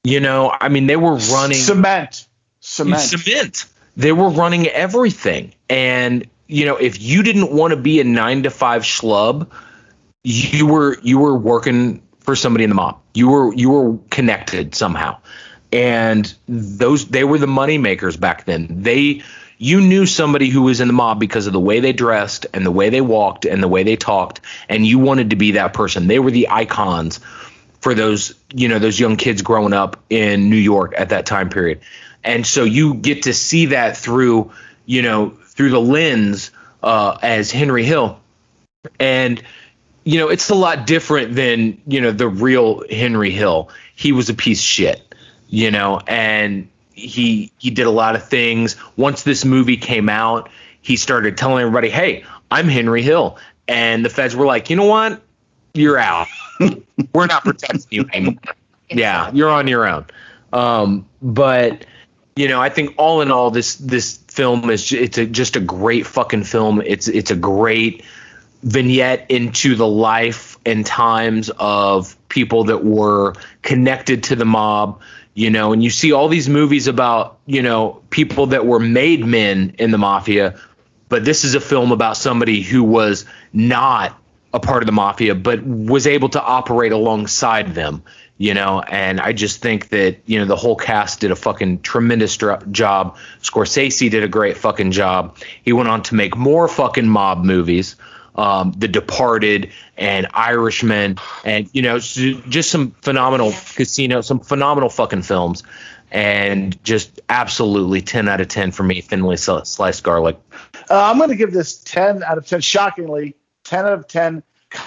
you know i mean they were running cement. Cement. Cement. They were running everything. And you know if you didn't want to be a 9 to 5 schlub you were you were working for somebody in the mob. You were you were connected somehow. And those they were the money makers back then. They you knew somebody who was in the mob because of the way they dressed and the way they walked and the way they talked and you wanted to be that person. They were the icons for those you know those young kids growing up in New York at that time period. And so you get to see that through you know through the lens uh, as Henry Hill. And you know it's a lot different than you know the real Henry Hill. He was a piece of shit you know and he he did a lot of things. Once this movie came out he started telling everybody hey i'm henry hill. And the feds were like you know what? You're out. We're not protecting you anymore. Yeah you're on your own. Um, but you know i think all in all this this film is it's a, just a great fucking film. It's it's a great vignette into the life and times of people that were connected to the mob you know and you see all these movies about you know people that were made men in the mafia but this is a film about somebody who was not a part of the mafia but was able to operate alongside them you know and i just think that you know the whole cast did a fucking tremendous job. Scorsese did a great fucking job. He went on to make more fucking mob movies um, The Departed and Irishman, and you know, just some phenomenal casino, some phenomenal fucking films, and just absolutely ten out of ten for me. Thinly sliced garlic. Uh, I'm going to give this 10 out of 10. Shockingly, 10 out of 10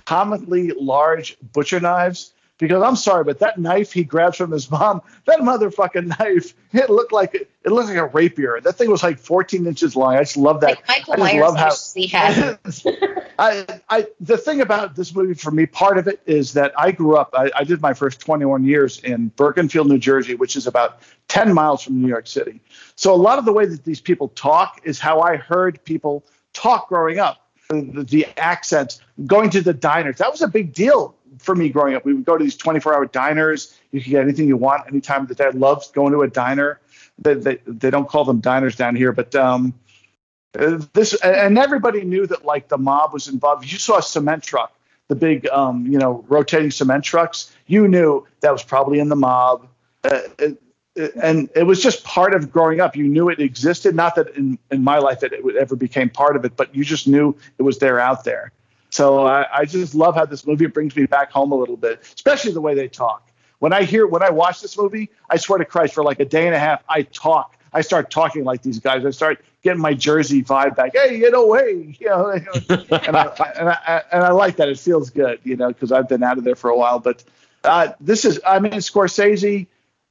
comically large butcher knives. Because I'm sorry, but that knife he grabs from his mom, that motherfucking knife, it looked like it looked like a rapier. That thing was like 14 inches long. I just love that. Like Michael I Myers love how. I, I, the thing about this movie for me, part of it is that I grew up. I, I did my first 21 years in Bergenfield, New Jersey, which is about 10 miles from New York City. So a lot of the way that these people talk is how I heard people talk growing up. The, the accents, going to the diners, that was a big deal for me growing up. We would go to these 24-hour diners. You could get anything you want any time of the day. Loved going to a diner. They, they, they don't call them diners down here, but um, this and everybody knew that like the mob was involved. You saw a cement truck, the big um, you know rotating cement trucks, you knew that was probably in the mob. Uh, it, and it was just part of growing up. You knew it existed. Not that in, in my life that it ever became part of it, but you just knew it was there out there. So I, I just love how this movie brings me back home a little bit, especially the way they talk. When I hear, when I watch this movie, I swear to Christ, for like a day and a half, I talk. I start talking like these guys. I start getting my Jersey vibe back. Hey, you know, you know, and I, and I, and I like that. It feels good, you know, because I've been out of there for a while. But uh, this is, I mean, Scorsese.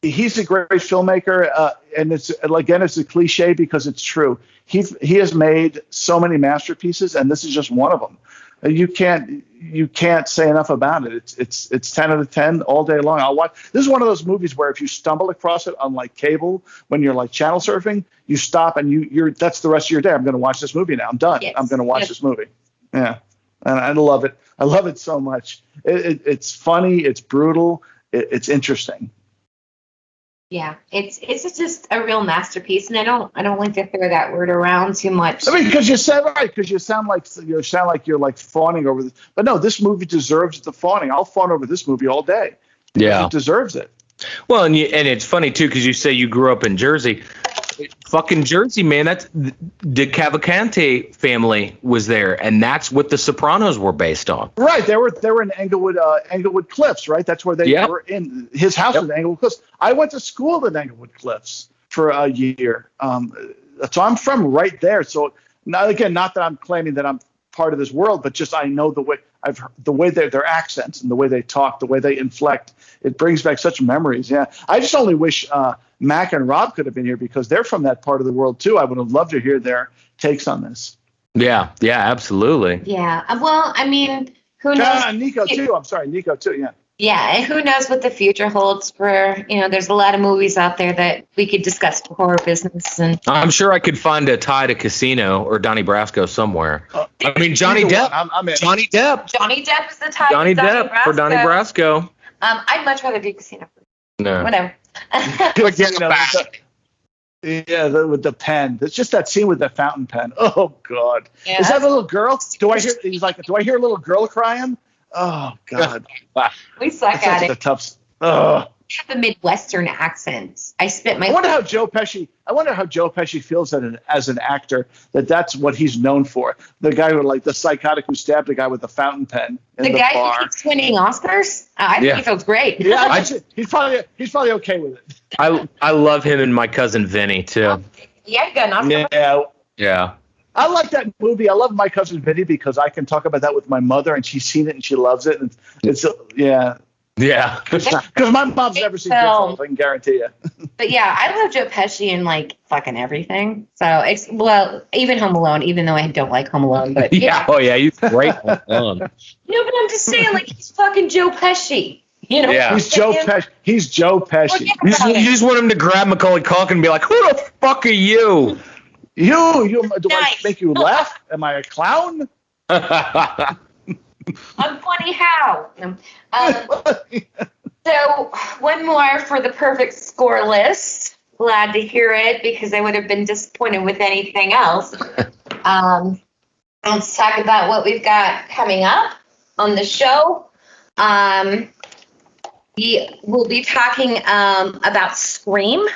He's a great filmmaker, uh, and it's again, it's a cliche because it's true. He he has made so many masterpieces, and this is just one of them. You can't you can't say enough about it. It's it's it's ten out of ten all day long. I'll watch. This is one of those movies where if you stumble across it on like cable when you're like channel surfing, you stop and you you're that's the rest of your day. I'm going to watch this movie now. I'm done. Yes. I'm going to watch Yes. this movie. Yeah, and I love it. I love it so much. It, it, it's funny. It's brutal. It, it's interesting. Yeah, it's it's just a real masterpiece, and I don't I don't like to throw that word around too much. I mean, because you sound right, because you sound like you sound like you're like fawning over this. But no, this movie deserves the fawning. I'll fawn over this movie all day. Yeah. it deserves it. Well, and you, and it's funny too because you say you grew up in Jersey. Fucking Jersey, man. That's the Cavalcante family was there, and that's what The Sopranos were based on. Right, they were they were in Englewood uh, Englewood Cliffs, right? That's where they Yep. were in. His house Yep. was in Englewood Cliffs. I went to school in Englewood Cliffs for a year, um, so I'm from right there. So now again, not that I'm claiming that I'm part of this world, but just I know the way I've heard, the way their their accents and the way they talk, the way they inflect. It brings back such memories. Yeah, I just only wish uh, Mac and Rob could have been here because they're from that part of the world too. I would have loved to hear their takes on this. Yeah, yeah, absolutely. Yeah. uh, Well, I mean, who knows? Ah, Nico too. I'm sorry, Nico too. Yeah. Yeah, and who knows what the future holds for, you know, there's a lot of movies out there that we could discuss the horror business and I'm sure I could find a tie to Casino or Donnie Brasco somewhere. I mean, Johnny Depp. I'm, I'm in. Johnny Depp. Johnny Depp is the type. Johnny of Donnie Depp for Donnie Brasco. Um, I'd much rather do Casino. No. Whatever. But, you know, the- yeah, the, with the pen. It's just that scene with the fountain pen. Oh God. Yeah, Is that that's- a little girl? Do I hear? He's like, do I hear a little girl crying? Oh God. we suck That's at such a it. tough. Ugh. Oh. We have a Midwestern accent. I spent my I wonder how Joe Pesci. I wonder how Joe Pesci feels that an, as an actor that that's what he's known for. The guy who like the psychotic who stabbed the guy with the fountain pen in the the, guy bar. who keeps winning Oscars. Uh, I think Yeah. he feels great. Yeah, I he's probably he's probably okay with it. I I love him and my cousin Vinny too. yeah, he got an Oscar. Yeah. Yeah. I like that movie. I love my cousin Vinny because I can talk about that with my mother, and she's seen it and she loves it. And it's yeah, Yeah. because my mom's never seen Film. Goodfellas. I can guarantee you. But yeah, I love Joe Pesci in like fucking everything. So it's well, even Home Alone, even though I don't like Home Alone, but Yeah. Oh yeah. He's great. Um, No, but I'm just saying, like he's fucking Joe Pesci. You know? Yeah. He's Joe Pesci. He's Joe Pesci. Forget you, just, you just want him to grab Macaulay Culkin and be like, "Who the fuck are you?" You, you, do I make you laugh? Am I a clown? I'm funny how. Um, so one more for the perfect score list. Glad to hear it because I would have been disappointed with anything else. Um, let's talk about what we've got coming up on the show. Um, we will be talking um, about Scream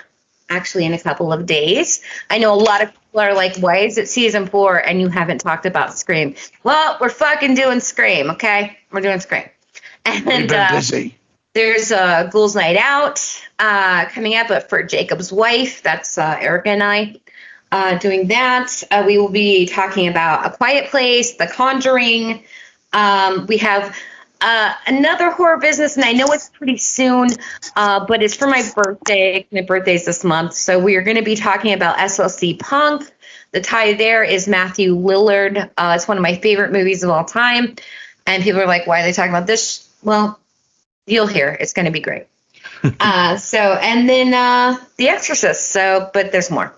actually in a couple of days. I know a lot of people are like, why is it season four and you haven't talked about Scream? Well, we're fucking doing Scream, okay? We're doing Scream. We've And been uh, busy. there's uh, Ghouls Night Out uh, coming up, but for Jakob's Wife, that's uh, Erica and I uh, doing that. Uh, we will be talking about A Quiet Place, The Conjuring. Um, we have uh, another horror business, and I know it's pretty soon, uh, but it's for my birthday. My birthday's this month, so we are going to be talking about SLC Punk. The tie there is Matthew Lillard. Uh, it's one of my favorite movies of all time, and people are like, "Why are they talking about this?" Well, you'll hear. It's going to be great. uh, so, and then uh, The Exorcist. So, but there's more.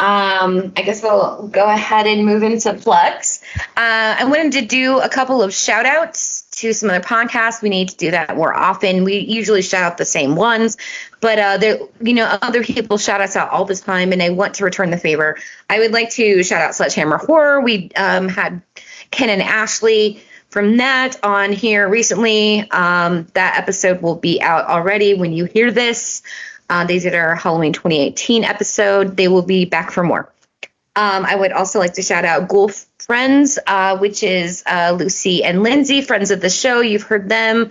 Um, I guess we'll go ahead and move into plugs. Uh, I wanted to do a couple of shout outs to some other podcasts. We need to do that more often. We usually shout out the same ones, but uh, there, you know, other people shout us out all the time, and I want to return the favor. I would like to shout out Sledgehammer Horror. We um, had Ken and Ashley from that on here recently. Um, that episode will be out already when you hear this. Uh, they did our Halloween 2018 episode. They will be back for more. Um, I would also like to shout out Ghoul Friends, uh, which is uh, Lucy and Lindsay, friends of the show. You've heard them.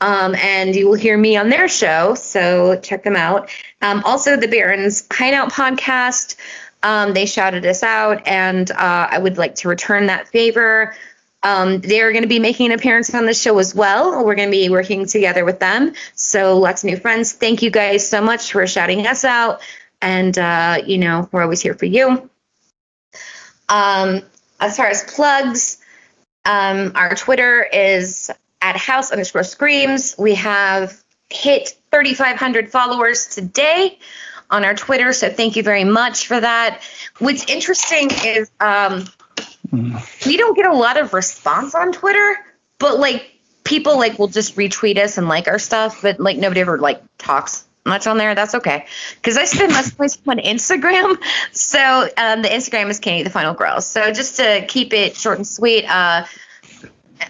Um, and you will hear me on their show, so check them out. Um, also, the Barons Hideout podcast. Um, they shouted us out, and uh, I would like to return that favor. Um, they're going to be making an appearance on the show as well. We're going to be working together with them. So, lots of new friends. Thank you guys so much for shouting us out. And, uh, you know, we're always here for you. Um, as far as plugs, um, our Twitter is at house underscore screams. We have hit 3,500 followers today on our Twitter. So, thank you very much for that. What's interesting is, um, we don't get a lot of response on Twitter, but like people like will just retweet us and like our stuff, but like nobody ever like talks much on there. That's okay because I spend most of my time on Instagram. So um, the Instagram is Candy the Final Girl. So just to keep it short and sweet, uh,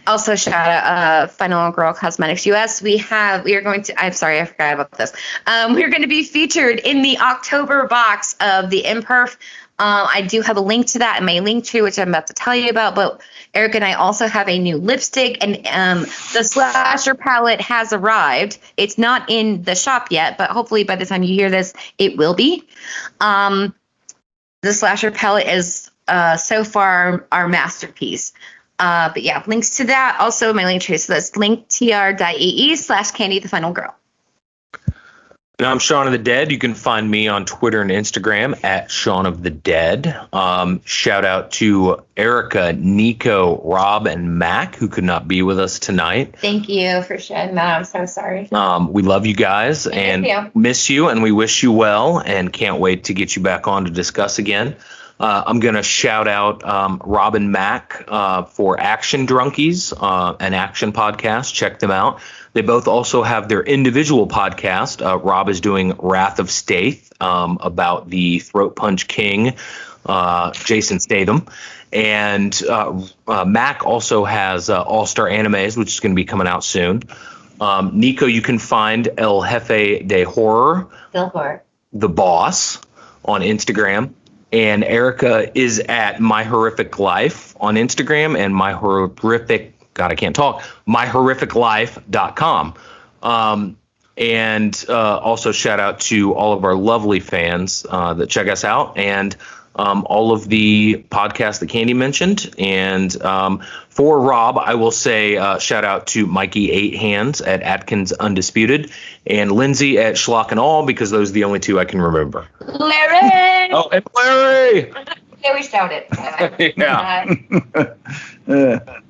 also shout out uh, Final Girl Cosmetics US. We have we are going to. I'm sorry, I forgot about this. Um, we're going to be featured in the October box of the Imperf. Um, I do have a link to that in my link tree, which I'm about to tell you about. But Eric and I also have a new lipstick, and um, the slasher palette has arrived. It's not in the shop yet, but hopefully by the time you hear this, it will be. Um, the slasher palette is uh, so far our masterpiece. Uh, but yeah, links to that. Also, in my link tree. So that's linktr.ee slash candy the final girl. And I'm Shaun of the Dead. You can find me on Twitter and Instagram at Shaun of the Dead. Um, shout out to Erica, Nico, Rob, and Mac, who could not be with us tonight. Thank you for sharing that. I'm so sorry. Um, we love you guys and you. miss you, and we wish you well, and can't wait to get you back on to discuss again. Uh, I'm going to shout out um, Robin Mack uh, for Action Drunkies, uh, an action podcast. Check them out. They both also have their individual podcast. Uh, Rob is doing Wrath of Stath um, about the Throat Punch King, uh, Jason Statham. And uh, uh, Mac also has uh, All Star Animes, which is going to be coming out soon. Um, Nico, you can find El Jefe de Horror, Still for the boss, on Instagram. And Erica is at My Horrific Life on Instagram and My Horrific, God, I can't talk, MyHorrificLife.com. Um, and uh, also shout out to all of our lovely fans uh, that check us out and um, all of the podcasts that Candy mentioned. And um, for Rob, I will say uh, shout out to Mikey Eight Hands at Atkins Undisputed and Lindsay at Schlock and Awe because those are the only two I can remember. Larry. Oh, and Larry. Yeah, we shouted. Yeah.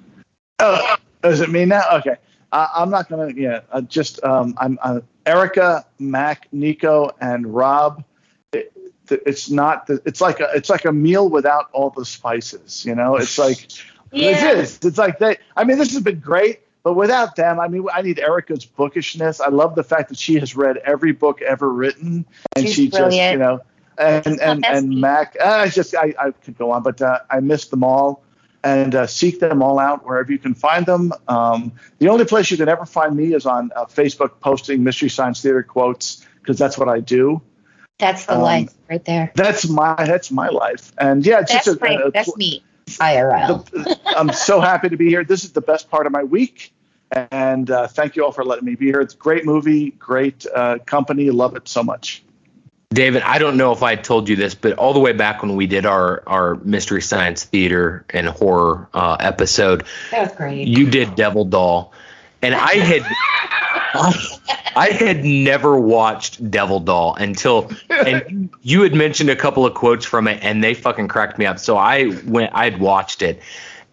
Oh, is it me now? Okay. Uh, I'm not gonna. Yeah, uh, just um, I'm uh, Erica, Mac, Nico, and Rob. It, it's not. The, it's like a. It's like a meal without all the spices. You know. It's like. Yeah. It is. It's like they. I mean, this has been great, but without them, I mean, I need Erica's bookishness. I love the fact that she has read every book ever written, and She's she just, you know, and and and Mac. Uh, I just I, I could go on, but uh, I missed them all. And uh, seek them all out wherever you can find them. Um, the only place you can ever find me is on uh, Facebook posting Mystery Science Theater quotes because that's what I do. That's the Um, life right there. That's my that's my life. And yeah, it's That's just a, my, a- that's me. IRL. I'm so happy to be here. This is the best part of my week. And uh, thank you all for letting me be here. It's a great movie, great uh, company. Love it so much. David, I don't know if I told you this, but all the way back when we did our, our Mystery Science Theater and horror uh, episode, That was great. you did Devil Doll, and I had I, I had never watched Devil Doll until and you had mentioned a couple of quotes from it, and they fucking cracked me up. So I went, I'd watched it,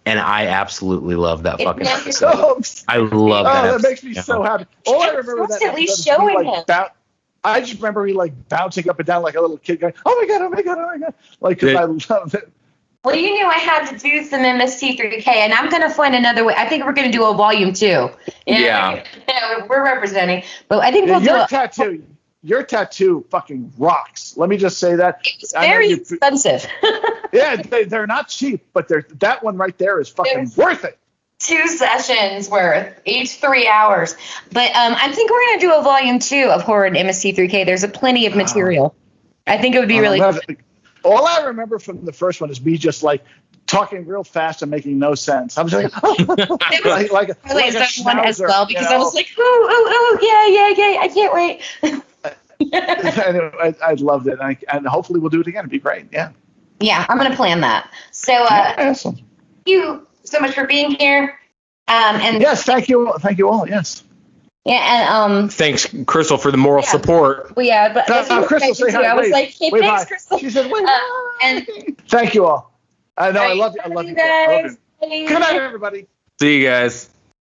and I absolutely love that fucking episode. Oh, I love that. that episode. makes me so happy. All I remember that Constantly showing me, like, him. bou- I just remember he like bouncing up and down like a little kid, going, "Oh my god, oh my god, oh my god!" Like 'cause Yeah. I love it. Well, you knew I had to do some MST3K, and I'm going to find another way. I think we're going to do a volume two. Yeah. Yeah, we're representing, but I think we'll do your a, tattoo, your tattoo, fucking rocks. Let me just say that. It's very you- expensive. yeah, they, they're not cheap, but they're that one right there is fucking There's- worth it. Two sessions worth, each three hours. But um, I think we're going to do a volume two of horror and MST3K. There's a plenty of material. I think it would be really. Uh, all I remember from the first one is me just like talking real fast and making no sense. I'm just like, like, like, Really, like a that one as well you because I was like, ooh, ooh, ooh, yeah, yeah, yeah, I can't wait. I, I loved it, and, I, and hopefully we'll do it again. It'd be great. Yeah. yeah, I'm going to plan that. So, uh, awesome. you so much for being here. Um, and Yes, thank you, thank you all. Yes. yeah, and um, Thanks, Crystal, for the moral Yeah. support. well, yeah, but No, that's what no, Crystal, say hi. I was like, hey, Wave thanks, hi. Crystal. She said, "Wait." Uh, and Thank you all. I know. I love you. I love you. guys. I love you. Good night, everybody. See you guys.